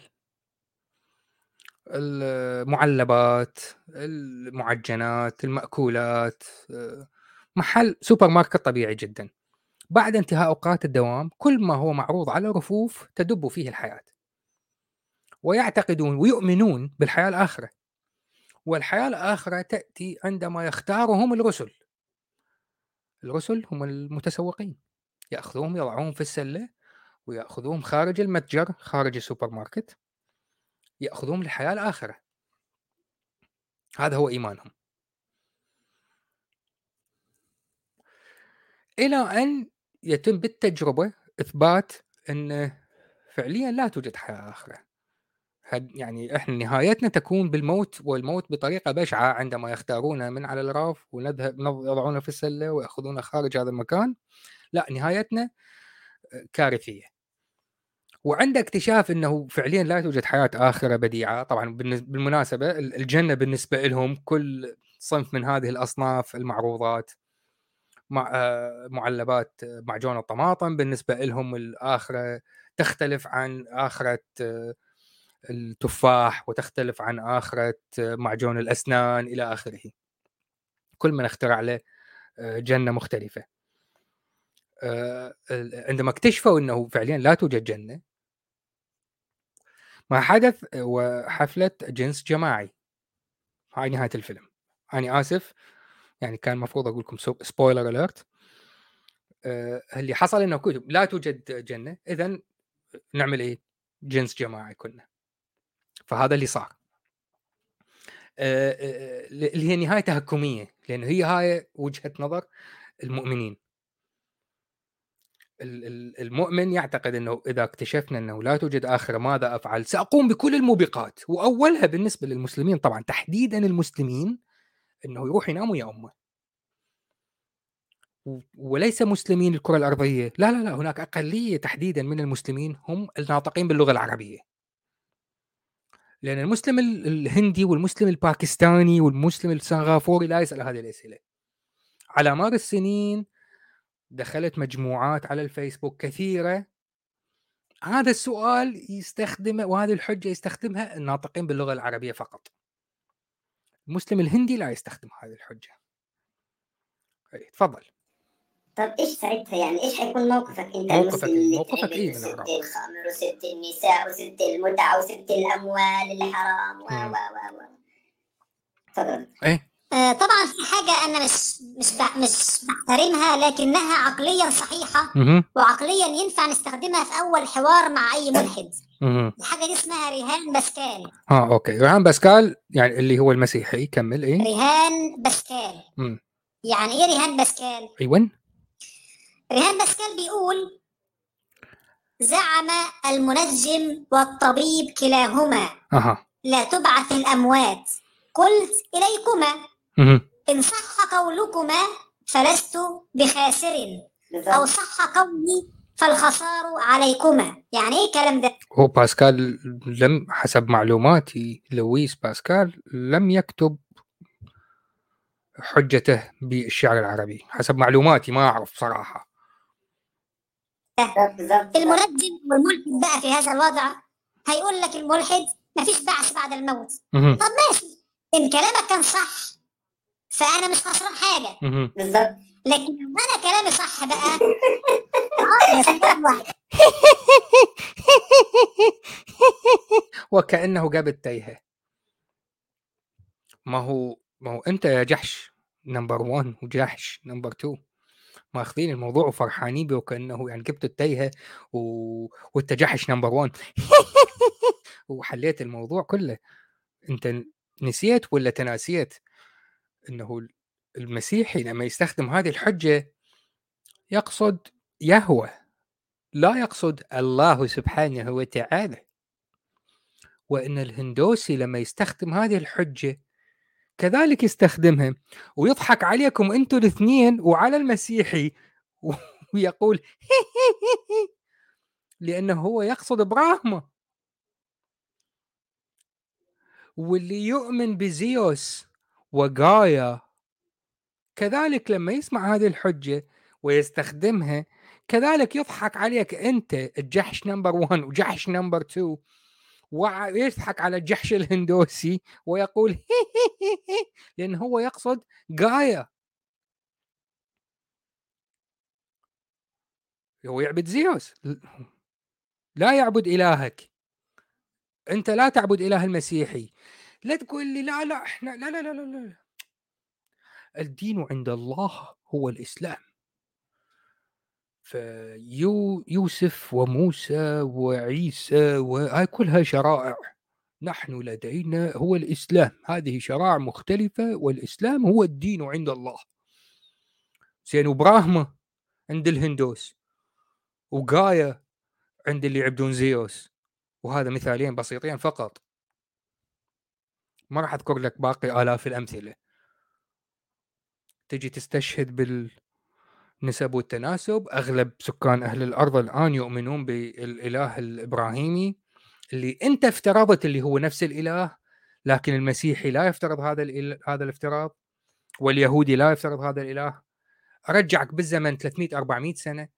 المعلبات المعجنات المأكولات محل سوبر ماركت طبيعي جدا. بعد انتهاء أوقات الدوام كل ما هو معروض على رفوف تدب فيه الحياة. ويعتقدون ويؤمنون بالحياة الآخرة. والحياة الآخرة تأتي عندما يختارهم الرسل. الرسل هم المتسوقين. يأخذوهم يضعوهم في السلة ويأخذوهم خارج المتجر خارج السوبر ماركت يأخذوهم للحياة الآخرة. هذا هو إيمانهم. إلى أن يتم بالتجربة إثبات أن فعليا لا توجد حياة آخرة. يعني إحنا نهايتنا تكون بالموت والموت بطريقة بشعة عندما يختارون من على الرف ونذهب يضعونه في السلة وياخذونه خارج هذا المكان. لا نهايتنا آه، كارثية. وعند اكتشاف إنه فعليا لا توجد حياة آخرة بديعة طبعا بالمناسبة الجنة بالنسبة لهم كل صنف من هذه الأصناف المعروضات مع آه، معلبات آه، معجون الطماطم بالنسبة لهم الآخرة تختلف عن آخرة التفاح وتختلف عن آخرة معجون الأسنان إلى آخره. كل من اخترع له آه، جنة مختلفة. آه، عندما اكتشفوا أنه فعليا لا توجد جنة ما حدث وحفلة جنس جماعي. هاي نهاية الفيلم. أنا آسف يعني كان المفروض أقول لكم سبويلر أليرت آه، اللي حصل أنه لا توجد جنة إذا نعمل إيه؟ جنس جماعي كنا. فهذا اللي صار اللي هي نهاية تهكمية لأنه هي هاي وجهة نظر المؤمنين المؤمن يعتقد إنه إذا اكتشفنا إنه لا توجد آخرة ماذا أفعل؟ سأقوم بكل الموبقات وأولها بالنسبة للمسلمين طبعا تحديدا المسلمين إنه يروح ينام ويا أمة. وليس مسلمين الكرة الأرضية، لا لا لا هناك أقلية تحديدا من المسلمين هم الناطقين باللغة العربية. لأن المسلم الهندي والمسلم الباكستاني والمسلم السنغافوري لا يسأل هذه الأسئلة. على مر السنين دخلت مجموعات على الفيسبوك كثيرة. هذا السؤال يستخدمه وهذه الحجة يستخدمها الناطقين باللغة العربية فقط. المسلم الهندي لا يستخدم هذه الحجة. تفضل. طب إيش ساعتها؟ يعني إيش حيكون موقفك أنت؟ موقفك إيه؟ موقفك إيه من الخمر وست النساء وست المتعة وست الأموال الحرام و و و تفضل. إيه؟ آه طبعا في حاجة أنا مش مش مش بحترمها لكنها عقليا صحيحة وعقليا ينفع نستخدمها في أول حوار مع أي ملحد. الحاجة دي اسمها رهان باسكال. آه okay. رهان باسكال يعني اللي هو المسيحي كمل. إيه؟ رهان باسكال. يعني إيه رهان باسكال؟ أيوه رهان باسكال بيقول زعم المنجم والطبيب كلاهما أه. لا تبعث الأموات. قلت إليكما. أه. إن صح قولكما فلست بخاسر. أو صح قولي فالخسار عليكما. يعني إيه الكلام ده؟ هو باسكال لم حسب معلوماتي لويس باسكال لم يكتب حجته بالشعر العربي. حسب معلوماتي ما أعرف صراحة. المنجم والملحد بقى في هذا الوضع هيقول لك الملحد ما فيش بعث بعد الموت. طب ماشي إن كلامك كان صح فأنا مش خسران حاجة. بالظبط لكن لو أنا كلامي صح بقى وكأنه جاب التايهة. ما هو ما هو أنت يا جحش number 1 وجحش number 2 ماخذين الموضوع وفرحانين به وكأنه يعني جبت التايهة و... والتجحش نمبر 1 وحليت الموضوع كله. انت نسيت ولا تناسيت؟ إنه المسيحي لما يستخدم هذه الحجة يقصد يهوى لا يقصد الله سبحانه وتعالى. وإن الهندوسي لما يستخدم هذه الحجة كذلك يستخدمها ويضحك عليكم أنتم الاثنين وعلى المسيحي. ويقول لأنه هو يقصد براهما واللي يؤمن بزيوس وغايا كذلك لما يسمع هذه الحجة ويستخدمها كذلك يضحك عليك أنت. الجحش number 1 وجحش number 2 ويضحك على الجحش الهندوسي ويقول هي هي هي لأن هو يقصد جايا هو يعبد زيوس. لا يعبد إلهك. أنت لا تعبد إله المسيحي. لا تقول لي لا لا إحنا لا لا لا لا, لا. الدين عند الله هو الإسلام. فيوسف وموسى وعيسى وهاي كلها شرائع. نحن لدينا هو الإسلام. هذه شرائع مختلفة والإسلام هو الدين عند الله. زين وبراهما عند الهندوس وغايا عند اللي يعبدون زيوس. وهذا مثالين بسيطين فقط. ما راح أذكر لك باقي آلاف الأمثلة. تجي تستشهد بال نسب والتناسب. أغلب سكان أهل الأرض الآن يؤمنون بالإله الإبراهيمي اللي أنت افترضت اللي هو نفس الإله لكن المسيحي لا يفترض هذا هذا الافتراض واليهودي لا يفترض هذا الإله. أرجعك بالزمن 300 400 سنة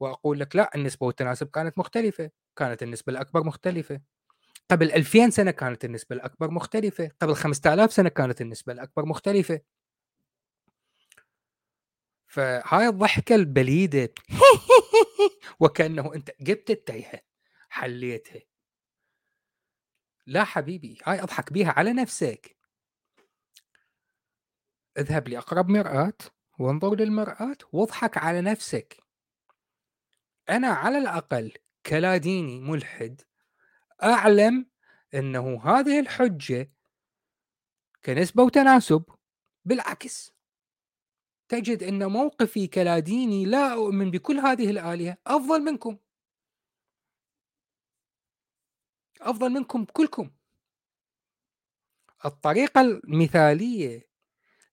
وأقول لك لا النسبة والتناسب كانت مختلفة كانت النسبة الأكبر مختلفة. قبل 2000 سنة كانت النسبة الأكبر مختلفة قبل 5000 سنة كانت النسبة الأكبر مختلفة. فهاي الضحكة البليدة وكأنه أنت جبت التيهه حليتها. لا حبيبي هاي أضحك بيها على نفسك. اذهب لأقرب مرآة وانظر للمرآة واضحك على نفسك. أنا على الأقل كلا ديني ملحد أعلم إنه هذه الحجة كنسبة وتناسب بالعكس. تجد إن موقفي كلا ديني لا أؤمن بكل هذه الآلهة أفضل منكم. أفضل منكم كلكم الطريقة المثالية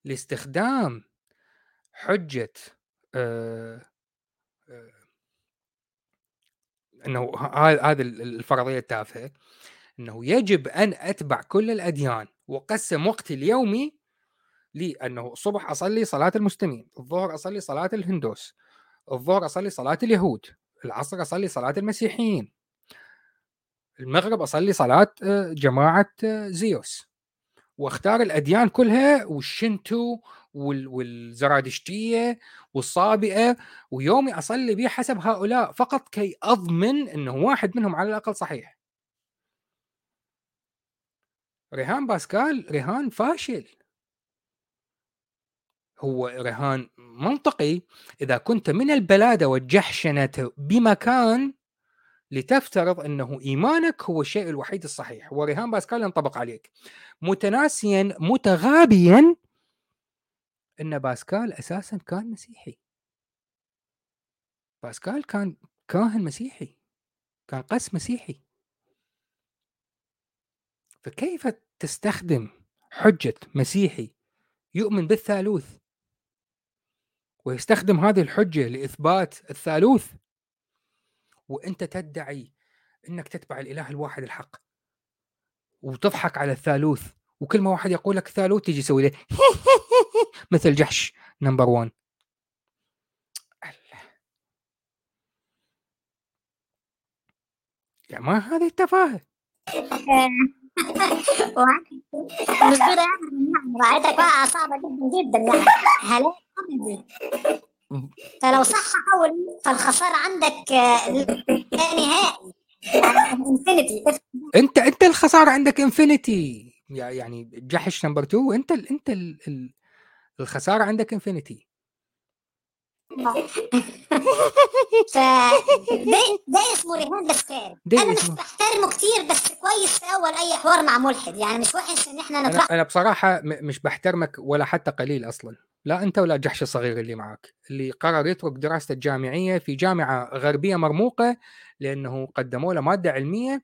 لاستخدام حجة آه آه إنه هذه الفرضية التافهة إنه يجب أن أتبع كل الأديان وأقسم وقتي اليومي لأنه الصبح أصلي صلاة المسلمين، الظهر أصلي صلاة الهندوس، الظهر أصلي صلاة اليهود، العصر أصلي صلاة المسيحيين، المغرب أصلي صلاة آه، جماعة آه، زيوس واختار الأديان كلها والشنتو والزرادشتية والصابئة ويومي أصلي به حسب هؤلاء فقط كي أضمن إنه واحد منهم على الأقل صحيح. رهان باسكال رهان فاشل. هو رهان منطقي. إذا كنت من البلاده والجحشنه بمكان لتفترض أنه إيمانك هو الشيء الوحيد الصحيح. ورهان باسكال ينطبق عليك. متناسيا متغابيا إن باسكال أساسا كان مسيحي. باسكال كان كاهن مسيحي. كان قس مسيحي. فكيف تستخدم حجة مسيحي يؤمن بالثالوث؟ ويستخدم هذه الحجة لإثبات الثالوث. وأنت تدعي أنك تتبع الإله الواحد الحق وتضحك على الثالوث وكل ما واحد يقول لك ثالوث تجي تسوي له مثل جحش نمبر 1 يا ما هذه التفاهة. راعيتك بقى اعصابك جدا جدا. هلا فلو صح قولي فالخسارة عندك لا نهائي. infinity أنت أنت الخسارة عندك infinity يعني جحش number 2 أنت ال أنت ال الخسارة عندك infinity ف ده, ده اسمه رهان بسكار أنا مش بحترمه كتير بس كويس في أول أي حوار مع ملحد يعني مش وحش إن إحنا نطرح أنا بصراحة مش بحترمك ولا حتى قليل أصلا. لا أنت ولا جحش الصغير اللي معك اللي قرر يترك دراسته الجامعيه في جامعة غربية مرموقة لأنه قدموا له مادة علمية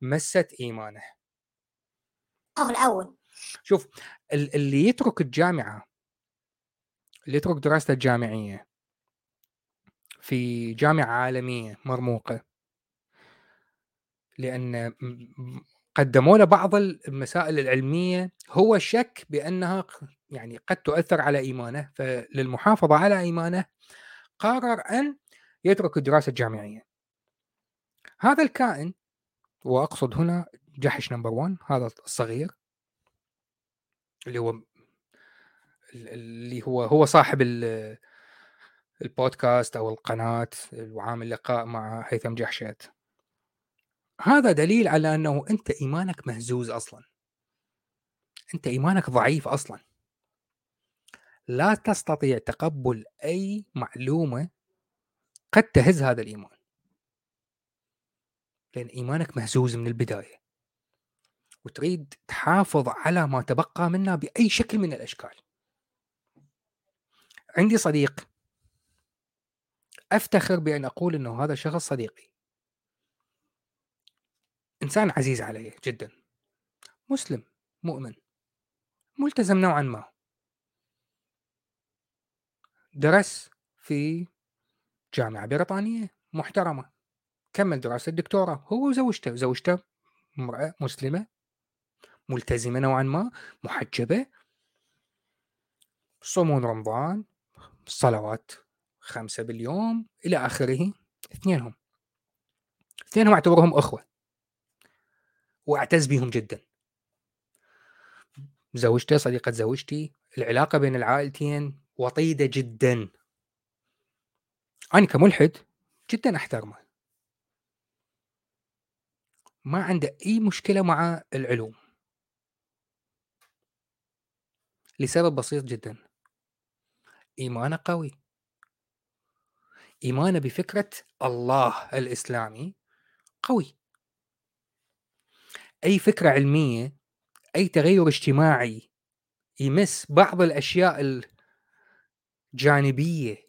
مست إيمانه. الأول. شوف اللي يترك الجامعة اللي يترك دراسته الجامعيه في جامعة عالمية مرموقة لأن قدموا له بعض المسائل العلمية هو شك بأنها يعني قد تؤثر على إيمانه. فللمحافظة على إيمانه قرر أن يترك الدراسة الجامعية. هذا الكائن وأقصد هنا جحش نمبر 1 هذا الصغير اللي هو اللي هو هو صاحب البودكاست أو القناة وعامل لقاء مع هيثم جحشت هذا دليل على أنه أنت إيمانك مهزوز أصلا. أنت إيمانك ضعيف أصلا. لا تستطيع تقبل أي معلومة قد تهز هذا الإيمان. لأن إيمانك مهزوز من البداية. وتريد تحافظ على ما تبقى منه بأي شكل من الأشكال. عندي صديق. أفتخر بأن أقول إنه هذا الشخص صديقي. إنسان عزيز علي جدا. مسلم مؤمن. ملتزم نوعا ما. درس في جامعة بريطانية محترمة. كمل دراسة الدكتوراه. هو وزوجته. زوجته امرأة مسلمة ملتزمة نوعا ما محجبة. صومون رمضان صلوات خمسة باليوم إلى آخره. اثنينهم. اثنينهم أعتبرهم أخوة. وأعتز بهم جدا. زوجته صديقة زوجتي العلاقة بين العائلتين وطيدة جدا. أنا كملحد جدا أحترمه. ما عنده أي مشكلة مع العلوم. لسبب بسيط جدا. إيمانه قوي. إيمانه بفكرة الله الإسلامي قوي. أي فكرة علمية أي تغير اجتماعي يمس بعض الأشياء الجانبية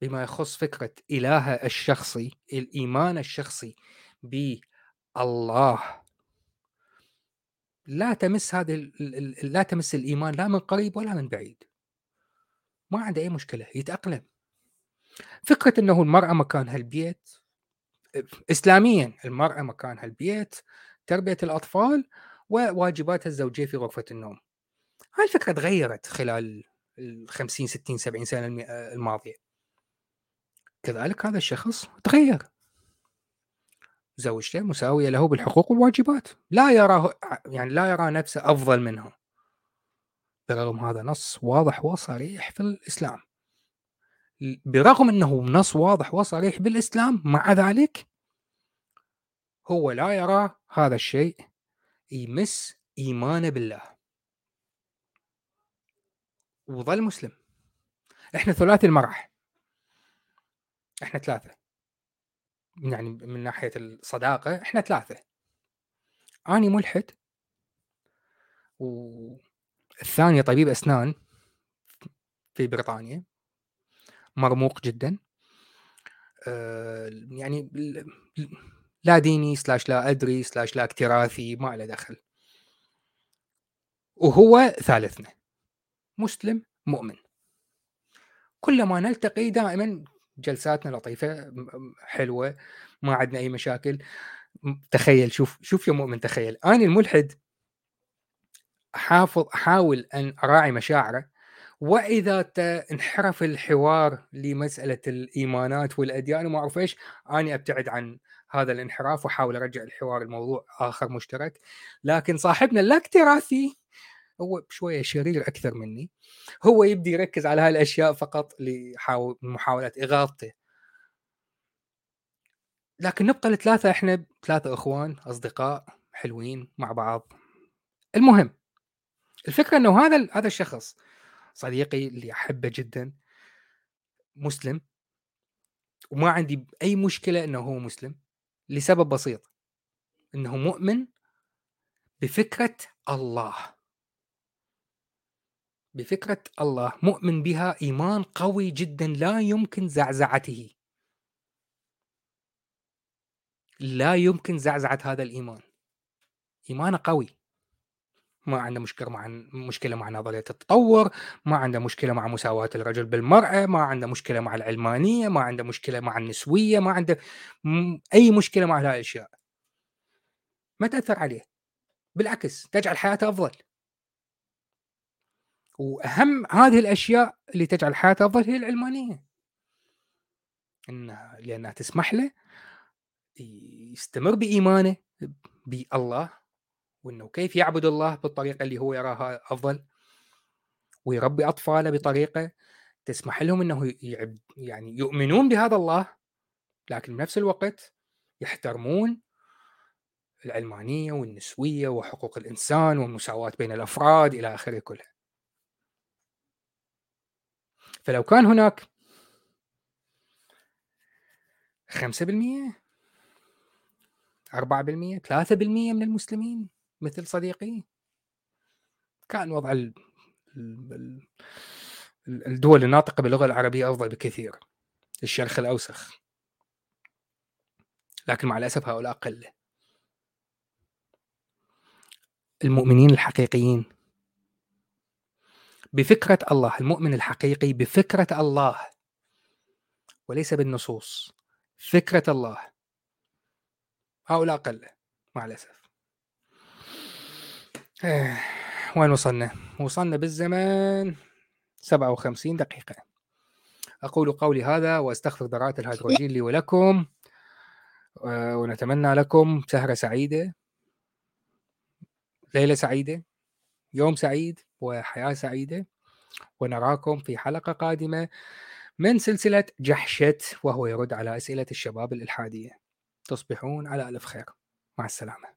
بما يخص فكرة إله الشخصي الإيمان الشخصي بالله. لا تمس هذه لا تمس الإيمان لا من قريب ولا من بعيد. ما عنده أي مشكلة يتأقلم. فكرة أنه المرأة مكانها البيت إسلاميا المرأة مكانها البيت تربية الأطفال وواجباتها الزوجية في غرفة النوم. هاي الفكرة تغيرت خلال ال 50 60 70 سنة الماضية. كذلك هذا الشخص تغير. زوجته مساوية له بالحقوق والواجبات. لا يراه يعني لا يرى نفسه أفضل منها برغم هذا نص واضح وصريح في الإسلام. برغم أنه نص واضح وصريح بالإسلام مع ذلك هو لا يرى هذا الشيء يمس إيمانه بالله. وظل مسلم. إحنا ثلاثي المرح إحنا ثلاثة. يعني من ناحية الصداقة إحنا ثلاثة. أنا ملحد. والثاني طبيب أسنان في بريطانيا. مرموق جدا. آه، يعني لا ديني سلاش لا أدري سلاش لا اكتراثي ما له دخل. وهو ثالثنا. مسلم مؤمن. كلما نلتقي دائما جلساتنا لطيفة حلوة ما عندنا أي مشاكل. تخيل شوف شوف يا مؤمن تخيل. أنا الملحد احافظ أحاول أن أراعي مشاعره وإذا انحرف الحوار لمسألة الإيمانات والأديان وما أعرف إيش أني أبتعد عن هذا الانحراف واحاول أرجع الحوار الموضوع آخر مشترك. لكن صاحبنا الاكتراثي هو شوية شرير أكثر مني هو يبدي يركز على هاي الاشياء فقط لمحاولة اغاظته لكن نبقى الثلاثة إحنا ثلاثة إخوان أصدقاء حلوين مع بعض. المهم الفكرة إنه هذا هذا الشخص صديقي اللي أحبه جدا مسلم. وما عندي اي مشكلة إنه هو مسلم. لسبب بسيط إنه مؤمن بفكرة الله. بفكرة الله مؤمن بها إيمان قوي جدا لا يمكن زعزعته. لا يمكن زعزعة هذا الإيمان. إيمانه قوي. ما عنده مشكلة مع مشكلة مع نظرية التطور ما عنده مشكلة مع مساواة الرجل بالمرأة ما عنده مشكلة مع العلمانية ما عنده مشكلة مع النسوية ما عنده أي مشكلة مع هذه الأشياء. ما تأثر عليه. بالعكس تجعل حياته أفضل. وأهم هذه الأشياء اللي تجعل حياته أفضل هي العلمانية. إنها لأنها تسمح له يستمر بإيمانه بالله وإنه كيف يعبد الله بالطريقة اللي هو يراها أفضل ويربي أطفاله بطريقة تسمح لهم إنه يعني يؤمنون بهذا الله لكن بنفس الوقت يحترمون العلمانية والنسوية وحقوق الإنسان والمساواة بين الأفراد إلى آخره كله. فلو كان هناك 5% 4% 3% من المسلمين مثل صديقي. كان وضع الدول الناطقة باللغة العربية أفضل بكثير الشرخ الأوسخ. لكن مع الأسف هؤلاء قلة. المؤمنين الحقيقيين. بفكرة الله المؤمن الحقيقي بفكرة الله. وليس بالنصوص فكرة الله. هؤلاء قلة مع الأسف. آه، وين وصلنا؟ وصلنا بالزمن 57 دقيقة. أقول قولي هذا وأستغفر ذرات الهيدروجين لي ولكم آه، ونتمنى لكم سهرة سعيدة ليلة سعيدة يوم سعيد وحياة سعيدة ونراكم في حلقة قادمة من سلسلة جحشت وهو يرد على أسئلة الشباب الإلحادية. تصبحون على ألف خير. مع السلامة.